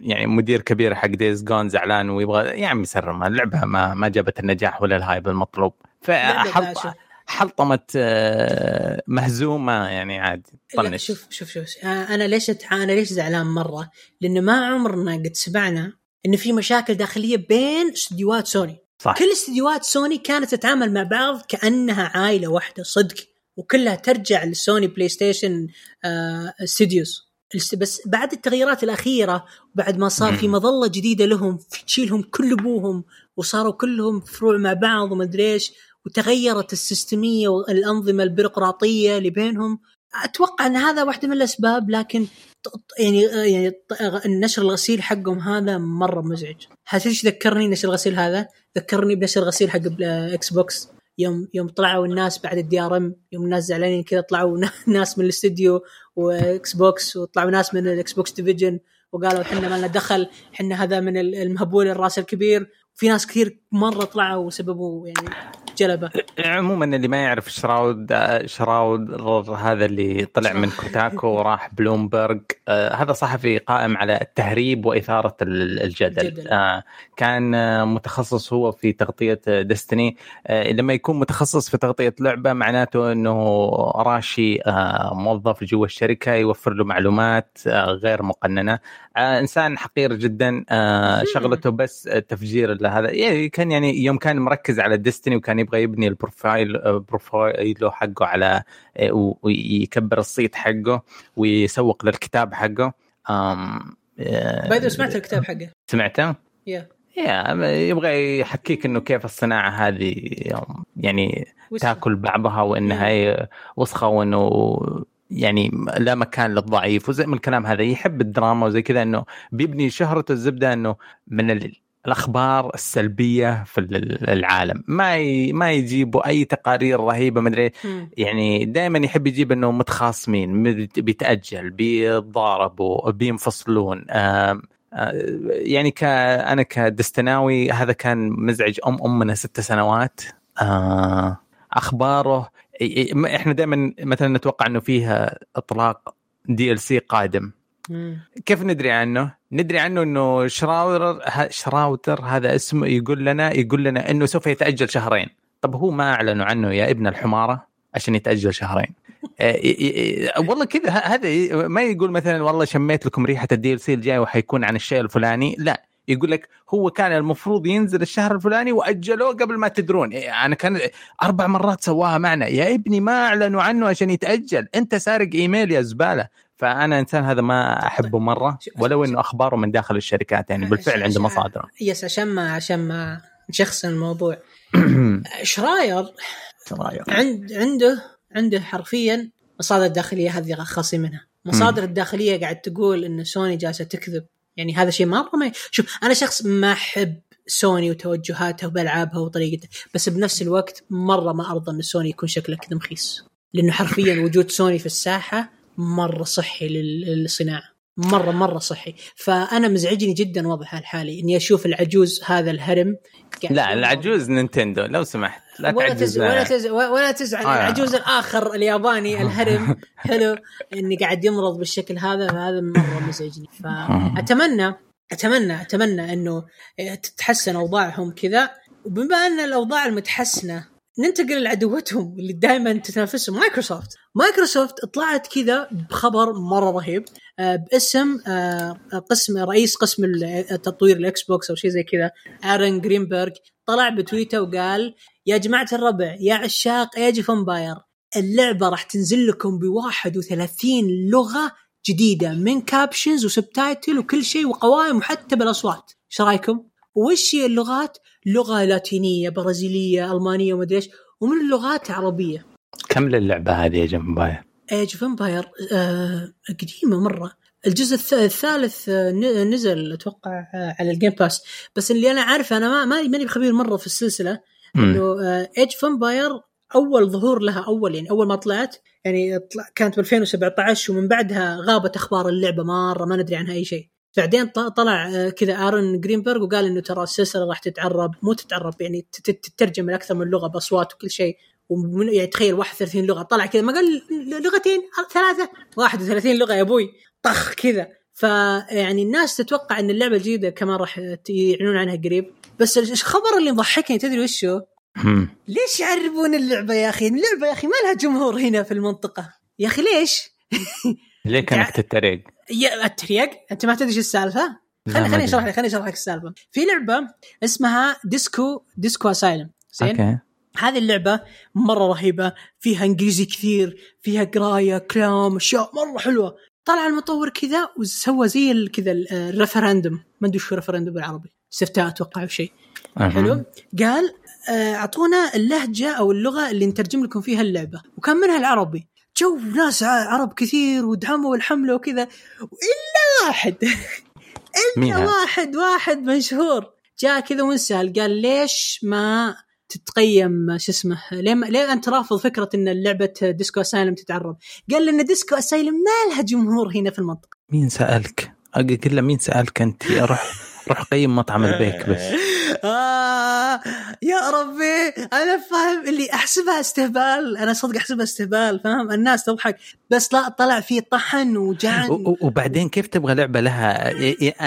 يعني مدير كبير حق Days Gone زعلان ويبغى يا عمي سرم اللعبة ما ما جابت النجاح ولا ال hype المطلوب لعبة فحلطم باشا. حلطمه آه، مهزومة يعني عادي طنش شوف شوف شوف آه، أنا ليش. أنا ليش زعلان مرة؟ لأن ما عمرنا قد سمعنا إن في مشاكل داخلية بين استديوهات سوني صح كل استديوهات سوني كانت تتعامل مع بعض كأنها عائلة واحدة صدق وكلها ترجع ل Sony PlayStation آه Studios. الس- بس بعد التغييرات الأخيرة بعد ما صار في. مظلة جديدة لهم تشيلهم كل أبوهم وصاروا كلهم فروع مع بعض وما أدري إيش وتغيرت السيستمية والأنظمة البيروقراطية اللي بينهم. أتوقع إن هذا واحدة من الأسباب لكن ط- ط- يعني يعني ط- النشر الغسيل حقهم هذا مرة مزعج. إيش ذكرني؟ نشر الغسيل هذا؟ ذكرني بنشر الغسيل حق Xbox يوم يوم طلعوا الناس بعد ال DRM يوم الناس زعلانين كذا طلعوا ناس من الاستديو و Xbox وطلعوا ناس من ال Xbox division وقالوا إحنا ما لنا دخل إحنا هذا من ال- المهبول الرأس الكبير. في ناس كثير مرة طلعوا وسببوا يعني. جلبة عموما اللي ما يعرف شراير شراير هذا اللي طلع من Kotaku وراح بلومبرج آه هذا صحفي قائم على التسريب وإثارة ال- الجدل. الجدل. آه كان آه متخصص هو في تغطية Destiny لما يكون متخصص في تغطية لعبة معناته إنه راشي موظف جوا الشركة يوفر له معلومات غير مقننة. إنسان حقير جدا آه. شغلته بس تفجير هذا. يعني كان يعني يوم كان مركز على Destiny وكان يبغى يبني ال profile آه، profile ه حقه على آه، ويكبر الصيت حقه ويسوق للكتاب حقه. آه، باي سمعت الكتاب حقه؟ سمعته؟ يا. يا يبغى يحكيك إنه كيف الصناعة هذه يعني تأكل بعضها وإنها هي وسخة وإنه يعني لا مكان للضعيف وزي من الكلام هذا يحب الدراما وزي كذا إنه بيبني شهرته الزبدة إنه من ال... الأخبار السلبية في العالم. ما ي... ما يجيبوا أي تقارير رهيبة مدري يعني دائما يحب يجيب إنه متخاصمين بيتأجل بيتضاربوا بينفصلون. يعني ك أنا كدستناوي هذا كان مزعج أم أمنا ست سنوات. آه أخباره إحنا دائما مثلا نتوقع إنه فيها إطلاق DLC قادم. كيف ندري عنه؟ ندري عنه إنه Schreier Schreier هذا اسمه يقول لنا يقول لنا إنه سوف يتأجل شهرين. طب هو ما أعلنوا عنه يا ابن الحمارة عشان يتأجل شهرين. والله كذا هذا ما يقول مثلا والله شميت لكم ريحة ال DLC الجاي وحيكون عن الشيء الفلاني. لا. يقول لك هو كان المفروض ينزل الشهر الفلاني وأجلوه قبل ما تدرون. إيه، أنا كان أربع مرات سواها معنا. يا ابني ما أعلنوا عنه عشان يتأجل. أنت سارق إيميل يا زبالة. فأنا إنسان هذا ما أحبه مرة ولو إنه أخباره من داخل الشركات يعني. بالفعل عنده مصادر. yes عشان ما عشان ما نشخصن الموضوع. شراير شراير. عند عنده عنده حرفيا مصادر داخلية هذه خاصين منها. مصادر الداخلية قاعد تقول إن سوني جالسة تكذب. يعني هذا شيء مره ما شوف أنا شخص ما أحب سوني وتوجهاتها وبالعابها وطريقتها بس بنفس الوقت مرة ما أرضى إن سوني يكون شكله كذا مخيس. لأنه حرفيا وجود سوني في الساحة مرة صحي للصناعة. مرة مرة صحي. فأنا مزعجني جدا وضعها الحالي. إني أشوف العجوز هذا الهرم لا العجوز Nintendo لو سمحت. لا ولا تز... ولا تز... ولا تزعل آه. العجوز الآخر الياباني الهرم. حلو إني قاعد يمرض بالشكل هذا فهذا مرة مزعجني. فاتمنى أتمنى أتمنى إنه تتحسن أوضاعهم كذا. وبما أن الأوضاع المتحسنة ننتقل لعدوتهم اللي دائما تنافسهم Microsoft. Microsoft طلعت كذا بخبر مرة رهيب آه، باسم آه، قسم رئيس قسم تطوير ال Xbox أو شيء زي كذا Aaron Greenberg طلع بتويته وقال يا جماعة الربع يا عشاق Age of Empires اللعبة راح تنزل لكم ب 31 لغة جديدة من captions و subtitle وكل شيء وقوائم وحتى بالأصوات إيش رأيكم؟ وش هي اللغات؟ لغة لاتينية برازيلية ألمانية ومدري إيش ومن اللغات عربيه كم للعبة هذه Age of Empires؟ Age of Empires آه قديمة مرة الجزء الثالث آه، نزل أتوقع آه، على ال Game Pass بس اللي أنا عارفه أنا ما ماني بخبير مرة في السلسلة إنه Age of Empires أول ظهور لها أول يعني أول ما طلعت يعني كانت ب 2017 ومن بعدها غابت أخبار اللعبة مرة ما ندري عنها أي شيء. بعدين طلع آه، كذا Aaron Greenberg وقال إنه ترى السلسلة راح تتعرب مو تتعرب يعني تترجم لاكثر من لغة بأصوات وكل شيء ومن يعني تخيل 31 لغة طلع كذا ما قال لغتين ثلاثة 31 لغة يا أبوي. طخ كذا. فيعني الناس تتوقع إن اللعبة الجديدة كمان راح يعلنون عنها قريب. بس الخبر اللي مضحكني تدري وش هو؟ ليش يعربون اللعبة يا أخي؟ اللعبة يا أخي ما لها جمهور هنا في المنطقة. يا أخي ليش؟ ليه كأنك تتريق؟ يا اتريق أنت ما تدري إيش السالفة؟ خليني خليني أشرح لك خليني أشرح لك السالفة. في لعبة اسمها Disco Disco Elysium زين؟ أوكي. هذه اللعبة مرة رهيبة. فيها إنجليزي كثير فيها قراية كلام أشياء مرة حلوة. طلع المطور كذا وسوى زي كذا ال referendum ما أدري شو referendum بالعربي. استفتاء أتوقع أو شيء. أه. حلو. قال أعطونا اللهجة أو اللغة اللي نترجم لكم فيها اللعبة. وكان منها العربي. جو ناس عرب كثير ودعموا الحمله وكذا. الا واحد. إلا واحد واحد مشهور. جاء كذا وانسأل. قال ليش ما تتقيم شو اسمه ليه ليه أنت رافض فكرة إن لعبه Disco Elysium تتعرب؟ قال لأن Disco Elysium ما لها جمهور هنا في المنطقة مين سألك؟ أقول له مين سألك أنت روح روح قيم مطعم البيك بس. آه يا ربي أنا فاهم اللي أحسبها استهبال أنا صدق أحسبها استهبال فاهم؟ الناس تضحك بس لا طلع في طحن وجعن وبعدين كيف تبغى لعبة لها؟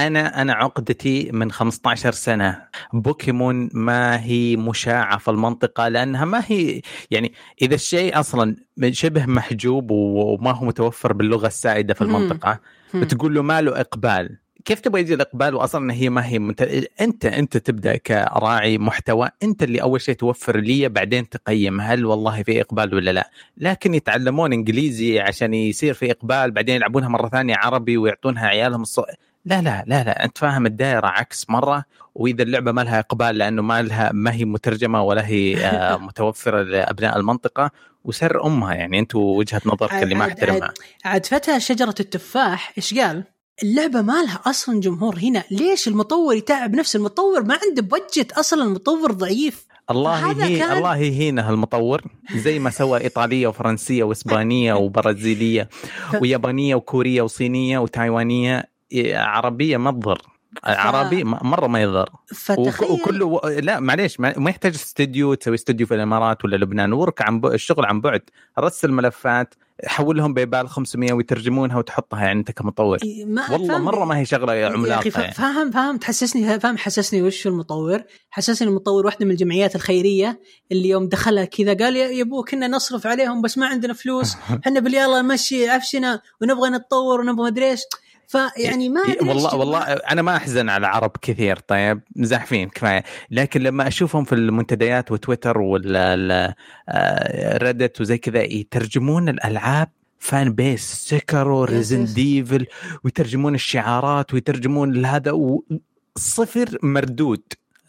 أنا أنا عقدتي من 15 سنة. بوكيمون ما هي مشاعة في المنطقة لأنها ما هي يعني إذا الشيء أصلا شبه محجوب وما هو متوفر باللغة السائدة في المنطقة بتقول له ما له إقبال. كيف تبغى يجي الاقبال واصلا هي ما هي مت... أنت أنت تبدأ كراعي محتوى أنت اللي أول شيء توفر لي بعدين تقيم هل والله في إقبال ولا لا. لكن يتعلمون إنجليزي عشان يصير في إقبال بعدين يلعبونها مرة ثانية عربي ويعطونها عيالهم الص... لا لا لا لا أنت فاهم الدائرة عكس مرة. وإذا اللعبة ما لها إقبال لأنه ما لها ما هي مترجمة ولا هي آه، متوفرة لأبناء المنطقة. وسر أمها يعني أنتم وجهة نظرك اللي ما احترمها. عاد فتى شجرة التفاح إيش قال؟ اللعبة ما لها أصلا جمهور هنا، ليش المطور يتعب نفس المطور ما عنده بجت أصلا المطور ضعيف. الله هي كان- الله يهينه المطور. زي ما سوى إيطالية وفرنسية وإسبانية وبرازيلية ويابانية وكورية وصينية وتايوانية إيه، عربية ما تضر عربي مرة ما يضر. فتخيل وكله و... لا معليش ما يحتاج استوديو تسوي استوديو في الإمارات ولا لبنان. ورك عن ب... الشغل عن بعد. رسل ملفات حولهم بيبال 500 ويترجمونها وتحطها يعني أنت كمطور. ما والله فاهم- مرة ما هي شغلة يا أخي عملاقة فا- يعني. فاهم فاهم تحسسني فاهم حسسني وش المطور. حسسني المطور واحدة من الجمعيات الخيرية اللي يوم دخلها كذا قال يا يا ابو كنا نصرف عليهم بس ما عندنا فلوس. إحنا باليلا نمشي عفشنا ونبغى نتطور ونبغى مدري إيش. فيعني ما إيه، والله. والله أنا ما أحزن على العرب كثير طيب زاحفين كفاية لكن لما أشوفهم في المنتديات وتويتر ولا ريدت وزي كذا يترجمون الألعاب فان بيس سكرو يس، ريزن. ديفل ويترجمون الشعارات ويترجمون هذا و- صفر مردود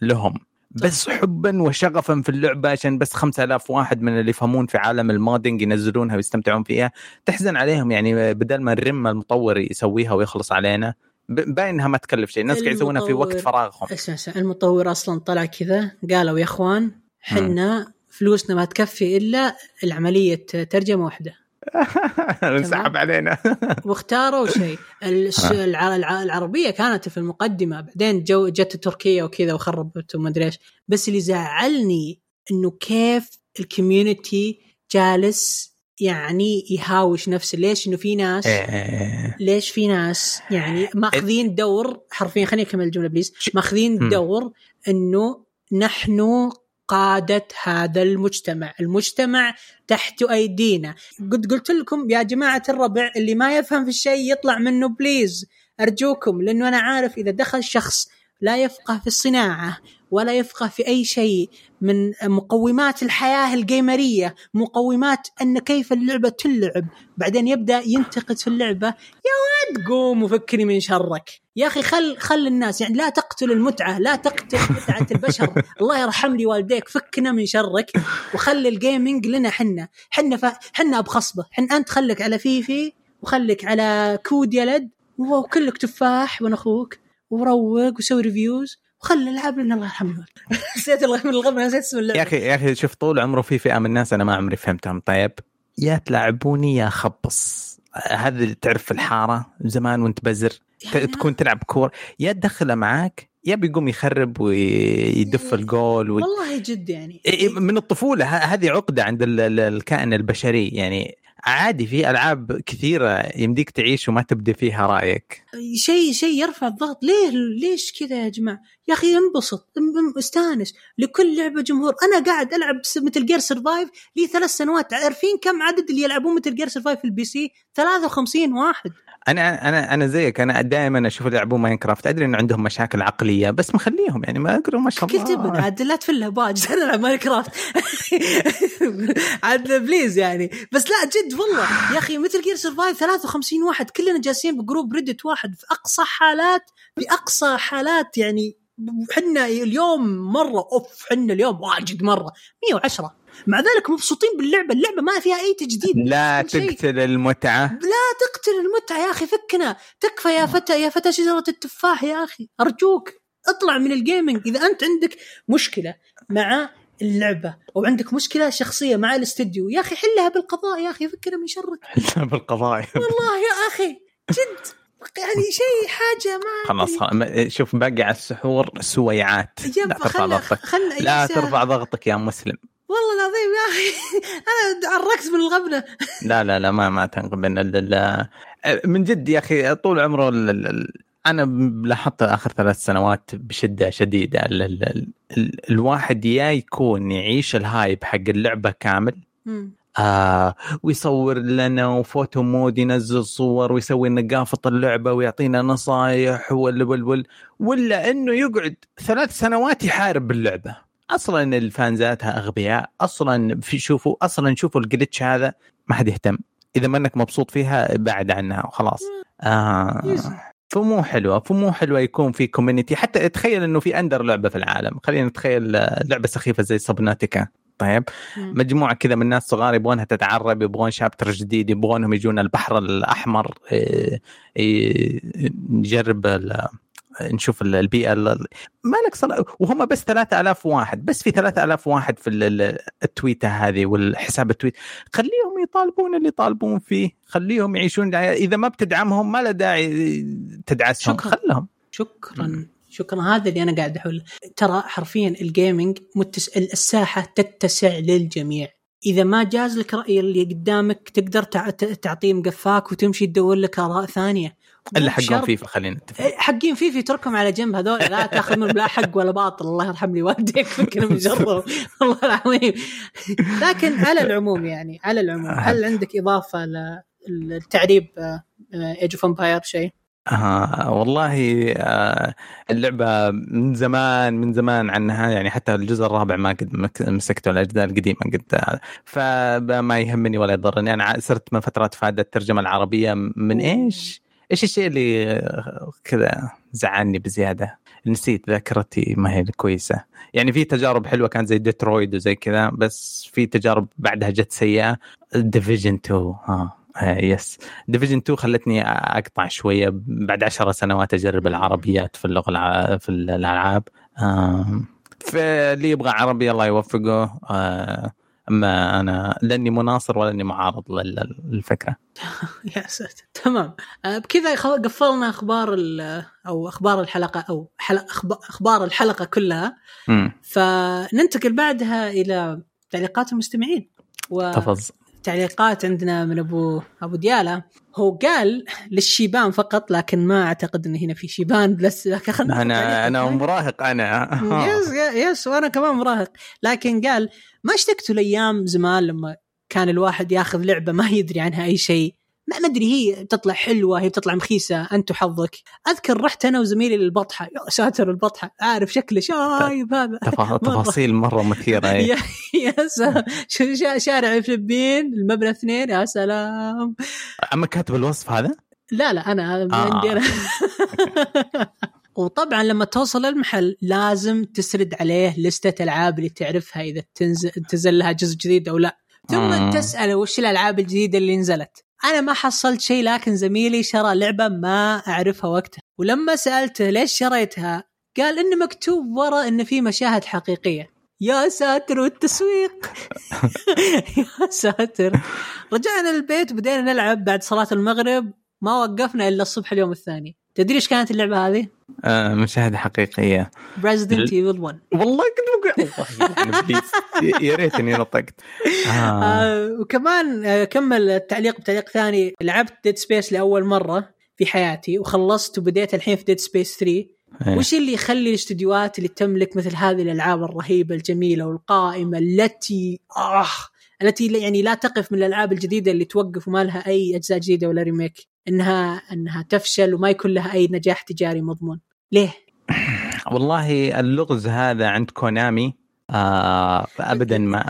لهم بس حبا وشغفا في اللعبة عشان بس 5000 واحد من اللي يفهمون في عالم المودينج ينزلونها ويستمتعون فيها. تحزن عليهم يعني بدل ما نرم المطور يسويها ويخلص علينا باين انها ما تكلف شيء. الناس قاعد يسوونها في وقت فراغهم. اسمع اسمع المطور أصلا طلع كذا قالوا يا إخوان حنا فلوسنا ما تكفي إلا العملية ترجمة واحدة. انسحب علينا. واختاروا شيء. العربية كانت في المقدمة. بعدين جو جت تركيا وكذا وخربت وما أدري إيش. بس اللي زعلني إنه كيف ال community جالس يعني يهاوش نفسه. ليش؟ إنه في ناس إيه. ليش في ناس يعني ماخذين دور حرفيا خليني أكمل الجملة please. ماخذين. دور إنه نحن قادة هذا المجتمع. المجتمع تحت أيدينا. قد قلت لكم يا جماعة الربع اللي ما يفهم في الشيء يطلع منه بليز. أرجوكم لأنه أنا عارف إذا دخل شخص لا يفقه في الصناعة ولا يفقه في أي شيء من مقومات الحياة الجيمرية مقومات أن كيف اللعبة تلعب. بعدين يبدأ ينتقد في اللعبة. يا ولد قوم وفكني من شرك. يا أخي خل خل الناس يعني لا تقتل المتعة لا تقتل متعة البشر. الله يرحم لي والديك فكنا من شرك. وخلي الجيمنج لنا حنا. حنا ف... حنا بخصبة حن أنت خلك على فيفي وخلك على كود يلد وكلك تفاح وأنا أخوك وروق وسوي ريفيوز وخلي العاب لنا الله يرحمه. نسيت الله من الغبن نسيت اسم اللعبة. يا أخي يا أخي شوف طول عمره في فئة من الناس أنا ما عمري فهمتهم. طيب يا تلعبوني يا خبص. هذا اللي تعرف الحارة زمان وأنت بزر. يعني تكون تلعب كور يا تدخله معاك يا بيقوم يخرب ويدف الجول و... والله جد يعني. من الطفولة هذه عقدة عند ال- ال- الكائن البشري. يعني عادي في ألعاب كثيرة يمديك تعيش وما تبدي فيها رأيك. شيء شيء يرفع الضغط. ليه ليش كذا يا جماعة؟ يا أخي انبسط استانس. لكل لعبة جمهور. أنا قاعد ألعب Metal Gear Survive لي ثلاث سنوات. عارفين كم عدد اللي يلعبون Metal Gear Survive في ال PC 53 واحد. أنا أنا أنا زيك أنا دائما أشوف يلعبون Minecraft ادري إن عندهم مشاكل عقلية بس مخليهم يعني ما اقرا ما شاء قلت ابن الله. عاد لا تفلها باج أنا ألعب Minecraft. عاد please يعني. بس لا جد والله. يا أخي Metal Gear Survive 53 واحد كلنا جالسين ب group Reddit واحد في أقصى حالات في أقصى حالات يعني حنا اليوم مرة أوف حنا اليوم واجد مرة. 110 مع ذلك مبسوطين باللعبة. اللعبة ما فيها أي تجديد. لا. تقتل المتعة. لا تقتل المتعة يا أخي فكنا. تكفى يا فتى يا فتى شجرة التفاح يا أخي. أرجوك اطلع من الجيمنج إذا أنت عندك مشكلة مع اللعبة أو عندك مشكلة شخصية مع الاستديو يا أخي حلها بالقضاء يا أخي فكنا من شرك. بالقضايا والله يا أخي جد. يعني شيء حاجة ما خلاص شوف باقي على السحور سويعات. لا ترفع ضغطك. لا ترفع ضغطك يا مسلم. والله العظيم يا أخي. أنا عرقت من الغبنة. لا لا لا ما ما ال- من جد يا أخي طول عمره أنا لاحظت آخر ثلاث سنوات بشدة شديدة. ال ال ال ال الواحد يا يكون يعيش ال hype حق اللعبة كامل. آه ويصور لنا و photo mode ينزل صور ويسوي نقافة اللعبة ويعطينا نصايح ولا ولا ولا ولا إنه يقعد ثلاث سنوات يحارب باللعبة أصلا ال fans اتها أغبياء. أصلا في شوفوا أصلا شوفوا ال glitch هذا ما حد يهتم. إذا ما انك مبسوط فيها بعد عنها وخلاص. آه. فمو حلوة فمو حلوة يكون في community حتى تخيل إنه في اندر لعبة في العالم. خلينا نتخيل لعبة سخيفة زي Subnautica طيب. مجموعة كذا من الناس صغار يبغونها تتعرب يبغون chapter جديد يبغونهم يجون البحر الأحمر نجرب نشوف البيئة مالك صل... وهم بس 3000 واحد بس في 3000 واحد في ال tweet ة هذه والحساب ال tweet. خليهم يطالبون اللي يطالبون فيه خليهم يعيشون إذا ما بتدعمهم ما له داعي تدعسهم. شكرا. خلهم. شكرا. شكرا. هذا اللي أنا قاعد أحول. ترى حرفيا ال gaming متس... الساحة تتسع للجميع. إذا ما جاز لك رأي اللي قدامك تقدر تعطيه مقفاك وتمشي تدور لك آراء ثانية. إلا حقهم فيفا خلينا نتفق. إيه، حقين فيفا اتركهم على جنب هذول. لا تاخذ منهم لا حق ولا باطل. الله يرحم لي والديك من شرهم والله العظيم. لكن على العموم يعني على العموم. هل عندك إضافة للتعريب Age of Empires شيء؟ آه والله آه اللعبة من زمان من زمان عنها يعني حتى الجزء الرابع ما قد مسكته الأجزاء القديمة قد فما يهمني ولا يضرني. أنا صرت من فترات فادة الترجمة العربية من إيش؟ إيش الشيء اللي كذا زعلني بزيادة؟ نسيت ذاكرتي ما هي كويسة، يعني في تجارب حلوة كانت زي ديترويد وزي كذا بس في تجارب بعدها جت سيئة. Division 2 ها آه yes Division 2 خلتني أقطع شوية. بعد عشر سنوات أجرب العربيات في اللغة الع... في الألعاب. آه فاللي يبغى عربي الله يوفقه. آه أما أنا لا إني مناصر ولا إني معارض للفكرة. يا ساتر. تمام. آه، بكذا قفلنا أخبار أو أخبار الحلقة أو أخبار الحلقة كلها. م. فننتقل بعدها إلى تعليقات المستمعين. و... تفضل. تعليقات عندنا من ابو أبو ديالا هو قال للشيبان فقط لكن ما أعتقد إن هنا في شيبان. بس اخذنا أنا أنا مراهق أنا. يس يس وأنا كمان مراهق. لكن قال ما اشتقتوا لأيام زمان لما كان الواحد ياخذ لعبة ما يدري عنها أي شيء؟ ما أدري هي تطلع حلوة هي بتطلع مخيسة انت وحظك أذكر رحت أنا وزميلي للبطحة. يا ساتر البطحة. عارف شكله شايب هذا. تفاصيل مرة مثيرة يا يا شارع فلبين المبنى اثنين يا سلام. أما كاتب الوصف هذا؟ لا لا أنا آه. عندي أنا وطبعا لما توصل المحل لازم تسرد عليه لستة ألعاب اللي تعرفها إذا تنزل تنزل لها جزء جديد أو لا. ثم آه. تساله وش الألعاب الجديدة اللي نزلت. أنا ما حصلت شيء لكن زميلي شرى لعبة ما أعرفها وقتها. ولما سألته ليش شريتها قال إنه مكتوب ورا إنه في مشاهد حقيقية. يا ساتر والتسويق! يا ساتر! رجعنا البيت بدينا نلعب بعد صلاة المغرب ما وقفنا إلا الصبح اليوم الثاني. تدري إيش كانت اللعبة هذه؟ آه مشاهدة حقيقية. Resident Evil 1 والله كنت بقول يا ريتني نطقت. آه. آه وكمان كمل التعليق بتعليق ثاني. لعبت Dead Space لأول مرة في حياتي وخلصت وبديت الحين في Dead Space 3 أيه. وش اللي يخلي الاستديوهات اللي تملك مثل هذه الألعاب الرهيبة الجميلة والقائمة التي آه التي يعني لا تقف من الألعاب الجديدة اللي توقف وما لها أي أجزاء جديدة ولا remake إنها إنها تفشل وما يكون لها أي نجاح تجاري مضمون. ليه؟ والله اللغز هذا عند Konami آه ابدا ما.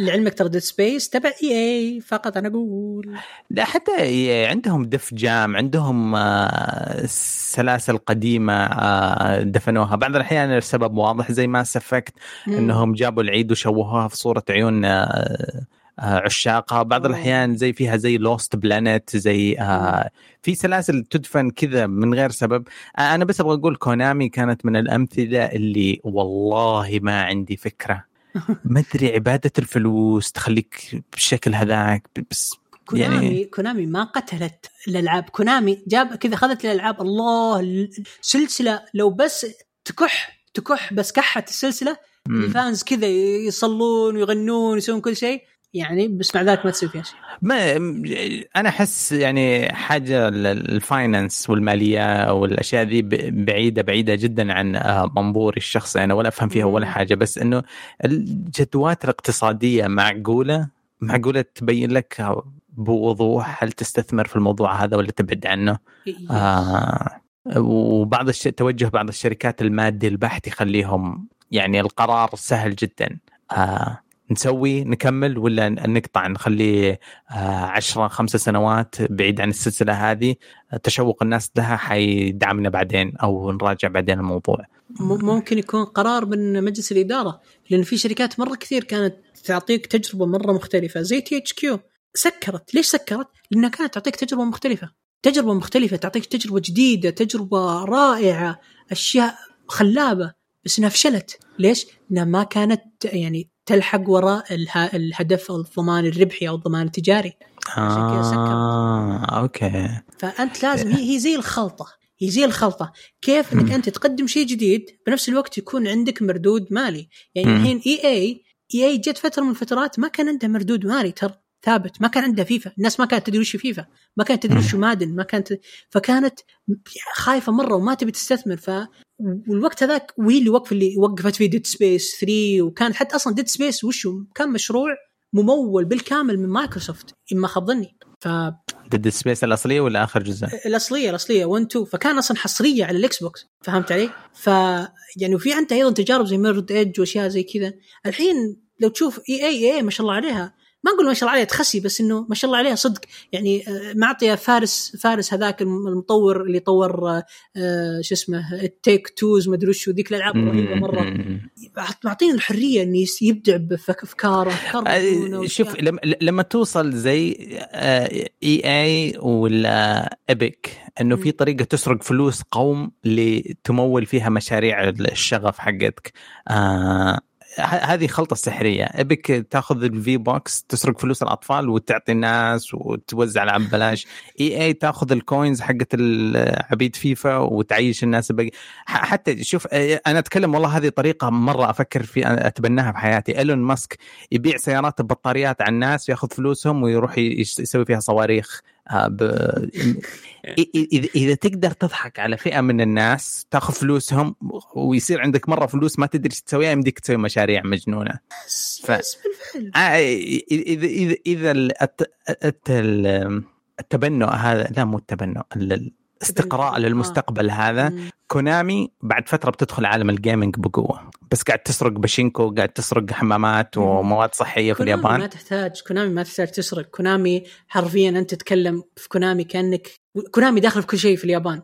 لعلمك ترى Dead Space تبع EA فقط أنا أقول. لا حتى عندهم Def Jam عندهم آه سلاسل قديمة آه دفنوها. بعض الأحيان السبب واضح زي Mass Effect إنهم جابوا العيد وشوهوها في صورة عيون آه، عشاقها بعض الأحيان زي فيها زي Lost Planet زي آه في سلاسل تدفن كذا من غير سبب. آه أنا بس أبغى أقول كونامي كانت من الأمثلة اللي والله ما عندي فكرة. ما أدري عبادة الفلوس تخليك بالشكل هذاك بس كونامي يعني كونامي ما قتلت الألعاب. كونامي جاب كذا اخذت الألعاب. الله سلسلة لو بس تكح تكح بس كحت السلسلة الفانز كذا يصلون ويغنون ويسوون كل شيء. يعني بس مع ذلك ما تسوي فيها شيء. ما أنا أحس يعني حاجة الفاينانس والمالية والأشياء ذي بعيدة بعيدة جدا عن آه، منظوري الشخصي. أنا ولا أفهم فيها ولا حاجة. بس إنه الجدوات الاقتصادية معقولة؟ معقولة تبين لك بوضوح هل تستثمر في الموضوع هذا ولا تبعد عنه؟ آه وبعض الش... توجه بعض الشركات المادي البحت يخليهم يعني القرار سهل جدا. آه نسوي نكمل ولا نقطع نخليه آه، عشرة خمسة سنوات بعيد عن السلسلة هذه تشوق الناس لها حيدعمنا بعدين أو نراجع بعدين الموضوع. ممكن يكون قرار من مجلس الإدارة لأن في شركات مرة كثير كانت تعطيك تجربة مرة مختلفة. زي THQ سكرت. ليش سكرت؟ لأنها كانت تعطيك تجربة مختلفة. تجربة مختلفة تعطيك تجربة جديدة تجربة رائعة أشياء خلابة بس انها فشلت ليش؟ انها ما كانت يعني تلحق وراء الهدف أو الضمان الربحي أو الضمان التجاري. آه أوكي. فأنت لازم هي, هي زي الخلطة. هي زي الخلطة. كيف إنك أنت تقدم شيء جديد بنفس الوقت يكون عندك مردود مالي. يعني الحين EA EA جت فترة من الفترات ما كان عندها مردود مالي. ترى ثابت. ما كان عندها فيفا. الناس ما كانت تدري وش فيفا. ما كانت تدري وش Madden. ما كانت فكانت خايفة مرة وما تبي تستثمر. ف والوقت هذاك وهي اللي وقف اللي وقفت فيه Dead Space 3 وكانت حتى أصلا Dead Space وشو؟ كان مشروع ممول بالكامل من مايكروسوفت. اما خاب ظني. ف Dead Space الأصلية ولا آخر جزء؟ الأصلية الأصلية. 1 2 فكان أصلا حصرية على ال Xbox. فهمت علي؟ ف يعني وفي عندها أيضا تجارب زي Mirror's Edge وأشياء زي كذا. الحين لو تشوف EA ما شاء الله عليها. ما نقول ما شاء الله عليها تخسي بس إنه ما شاء الله عليها صدق. يعني آه، معطية فارس فارس هذاك المطور اللي طور آه، شو اسمه التيك توز ما أدري وش ذيك الألعاب رهيبة مرة. معطيني الحرية إنه يبدع بأفكاره آه، شوف لما لما توصل زي إي آي ولا ابيك إنه في طريقة تسرق فلوس قوم لتمول فيها مشاريع الشغف حقتك. آه هذه خلطة سحرية. أبيك تأخذ ال V-Bucks تسرق فلوس الأطفال وتعطي الناس وتوزع على ببلاش اي اي تأخذ ال coins حقت عبيد فيفا وتعيش الناس بقى حتى شوف أنا أتكلم والله هذه طريقة مرة أفكر في أتبناها في حياتي. إيلون ماسك يبيع سيارات ببطاريات على الناس ويأخذ فلوسهم ويروح يسوي فيها صواريخ. ب... اذا تقدر تضحك على فئة من الناس تاخذ فلوسهم ويصير عندك مرة فلوس ما تدري إيش تسويها يمديك تسوي مشاريع مجنونة. ف... آه، اذا اذا إذا التنبؤ هذا لا مو التنبؤ استقراء للمستقبل هذا. كونامي بعد فترة بتدخل عالم ال gaming بقوة. بس قاعد تسرق باشينكو قاعد تسرق حمامات ومواد صحية في اليابان. ما تحتاج كونامي ما تحتاج تسرق. كونامي حرفيا أنت تتكلم في كونامي كأنك كونامي داخل في كل شيء في اليابان.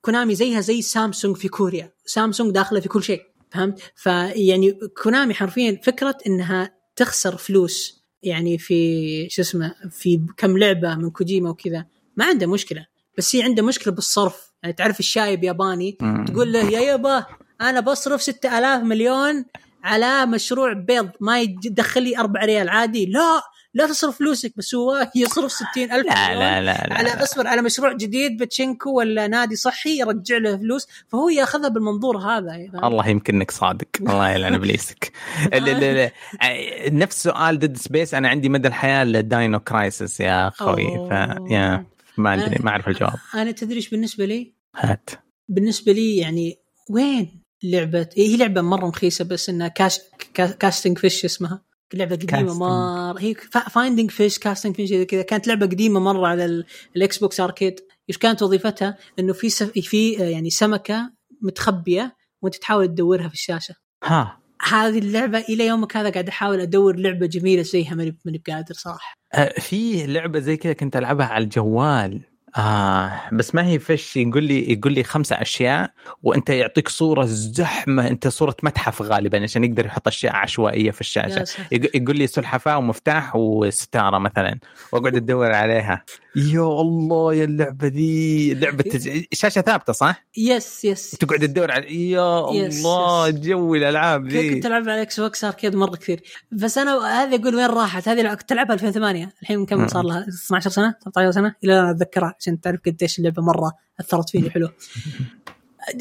كونامي زيها زي سامسونج في كوريا. سامسونج داخلة في كل شيء فهمت؟ فيعني كونامي حرفيا فكرة إنها تخسر فلوس. يعني في شو اسمه في كم لعبة من كوجيما وكذا. ما عنده مشكلة. بس هي عنده مشكلة بالصرف. يعني تعرف الشايب ياباني تقول له يا يابا أنا بصرف 6000 مليون على مشروع بيض ما يدخل لي 4 ريال. عادي؟ لا لا تصرف فلوسك بس هو يصرف 60000 ألف لا, لا, لا, لا على أصبر على مشروع جديد باتشينكو ولا نادي صحي يرجع له فلوس. فهو يأخذها بالمنظور هذا يعني الله يمكن إنك صادق. الله يلعن إبليسك. نفس سؤال Dead Space. أنا عندي مدى الحياة ل Dino Crisis يا أخوي. ف يا. ما ادري ما أعرف الجواب. أنا تدري إيش بالنسبة لي؟ هات. بالنسبة لي يعني وين لعبة؟ هي لعبة مرة رخيصة بس إنها كاش... casting fish اسمها. لعبة قديمة مره هي finding fish casting fish كذا. كانت لعبة قديمة مرة على ال Xbox Arcade. إيش كانت وظيفتها؟ إنه في سف... في يعني سمكة متخبية وأنت تحاول تدورها في الشاشة. ها. هذه اللعبة إلى يومك هذا قاعد أحاول أدور لعبة جميلة زيها ماني بقادر صراحة. أه في لعبة زي كذا كنت ألعبها على الجوال. آه بس ما هي fish يقول لي يقول لي خمسة أشياء وأنت يعطيك صورة زحمة أنت صورة متحف غالبا عشان يقدر يحط أشياء عشوائية في الشاشة. يقول لي سلحفاة ومفتاح وستارة مثلا وأقعد أدور عليها. يا الله يا اللعبة دي لعبة تز... شاشة ثابتة صح؟ yes yes. تقعد تدور على يا الله. جو الألعاب ذي كنت ألعب على Xbox Arcade مرة كثير. بس أنا هذه أقول وين راحت؟ هذه كنت ألعبها 2008 الحين كم صار لها؟ 12 سنة؟ 13 سنة؟ إلى الان اتذكرها عشان تعرف قديش اللعبة مرة أثرت فيني. حلو.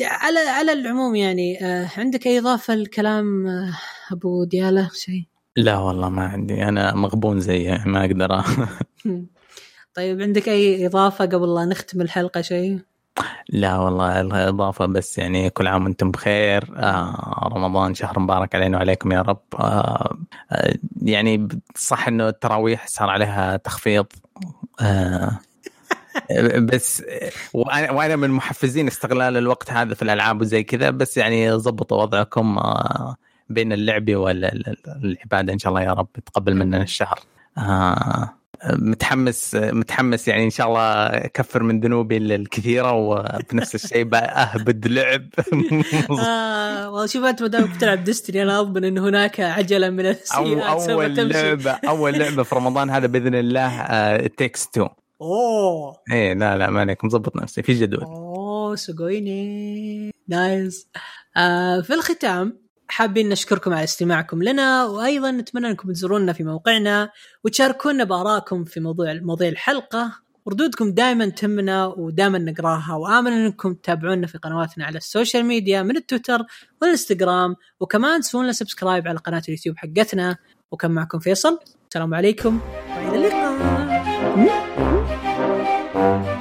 على على العموم يعني آه عندك أي إضافة لكلام آه أبو ديالة؟ شيء؟ لا والله ما عندي. أنا مغبون زيه ما أقدر. طيب عندك أي إضافة قبل لا نختم الحلقة؟ شيء؟ لا والله الإضافة بس يعني كل عام وأنتم بخير. آه رمضان شهر مبارك علينا وعليكم يا رب. آه آه يعني صح إنه التراويح صار عليها تخفيض. آه بس وأنا من محفزين استغلال الوقت هذا في الألعاب وزي كذا بس يعني ضبطوا وضعكم آه بين اللعبه والعباده إن شاء الله يا رب تقبل مننا الشهر. آه متحمس متحمس يعني إن شاء الله أكفر من ذنوبي الكثيرة وبنفس الشيء اهبد لعب. آه شوف أنت ما دامك بتلعب ديستني أنا اضمن إن هناك عجلة من السيئات أو أول لعبه أول لعبة في رمضان هذا بإذن الله Takes 2 أوه. إيه لا لا ما عليك مظبط نفسي في جدول. أوه すごいね nice آه في الختام حابين نشكركم على استماعكم لنا وأيضا نتمنى أنكم تزورونا في موقعنا وتشاركونا بارائكم في موضوع مواضيع الحلقة. ردودكم دائما تهمنا ودائما نقراها وآمل أنكم تتابعونا في قنواتنا على ال social media من التويتر والإنستغرام وكمان تسوون لنا سبسكرايب على قناة اليوتيوب حقتنا. وكان معكم فيصل. السلام عليكم. والى اللقاء. Thank you.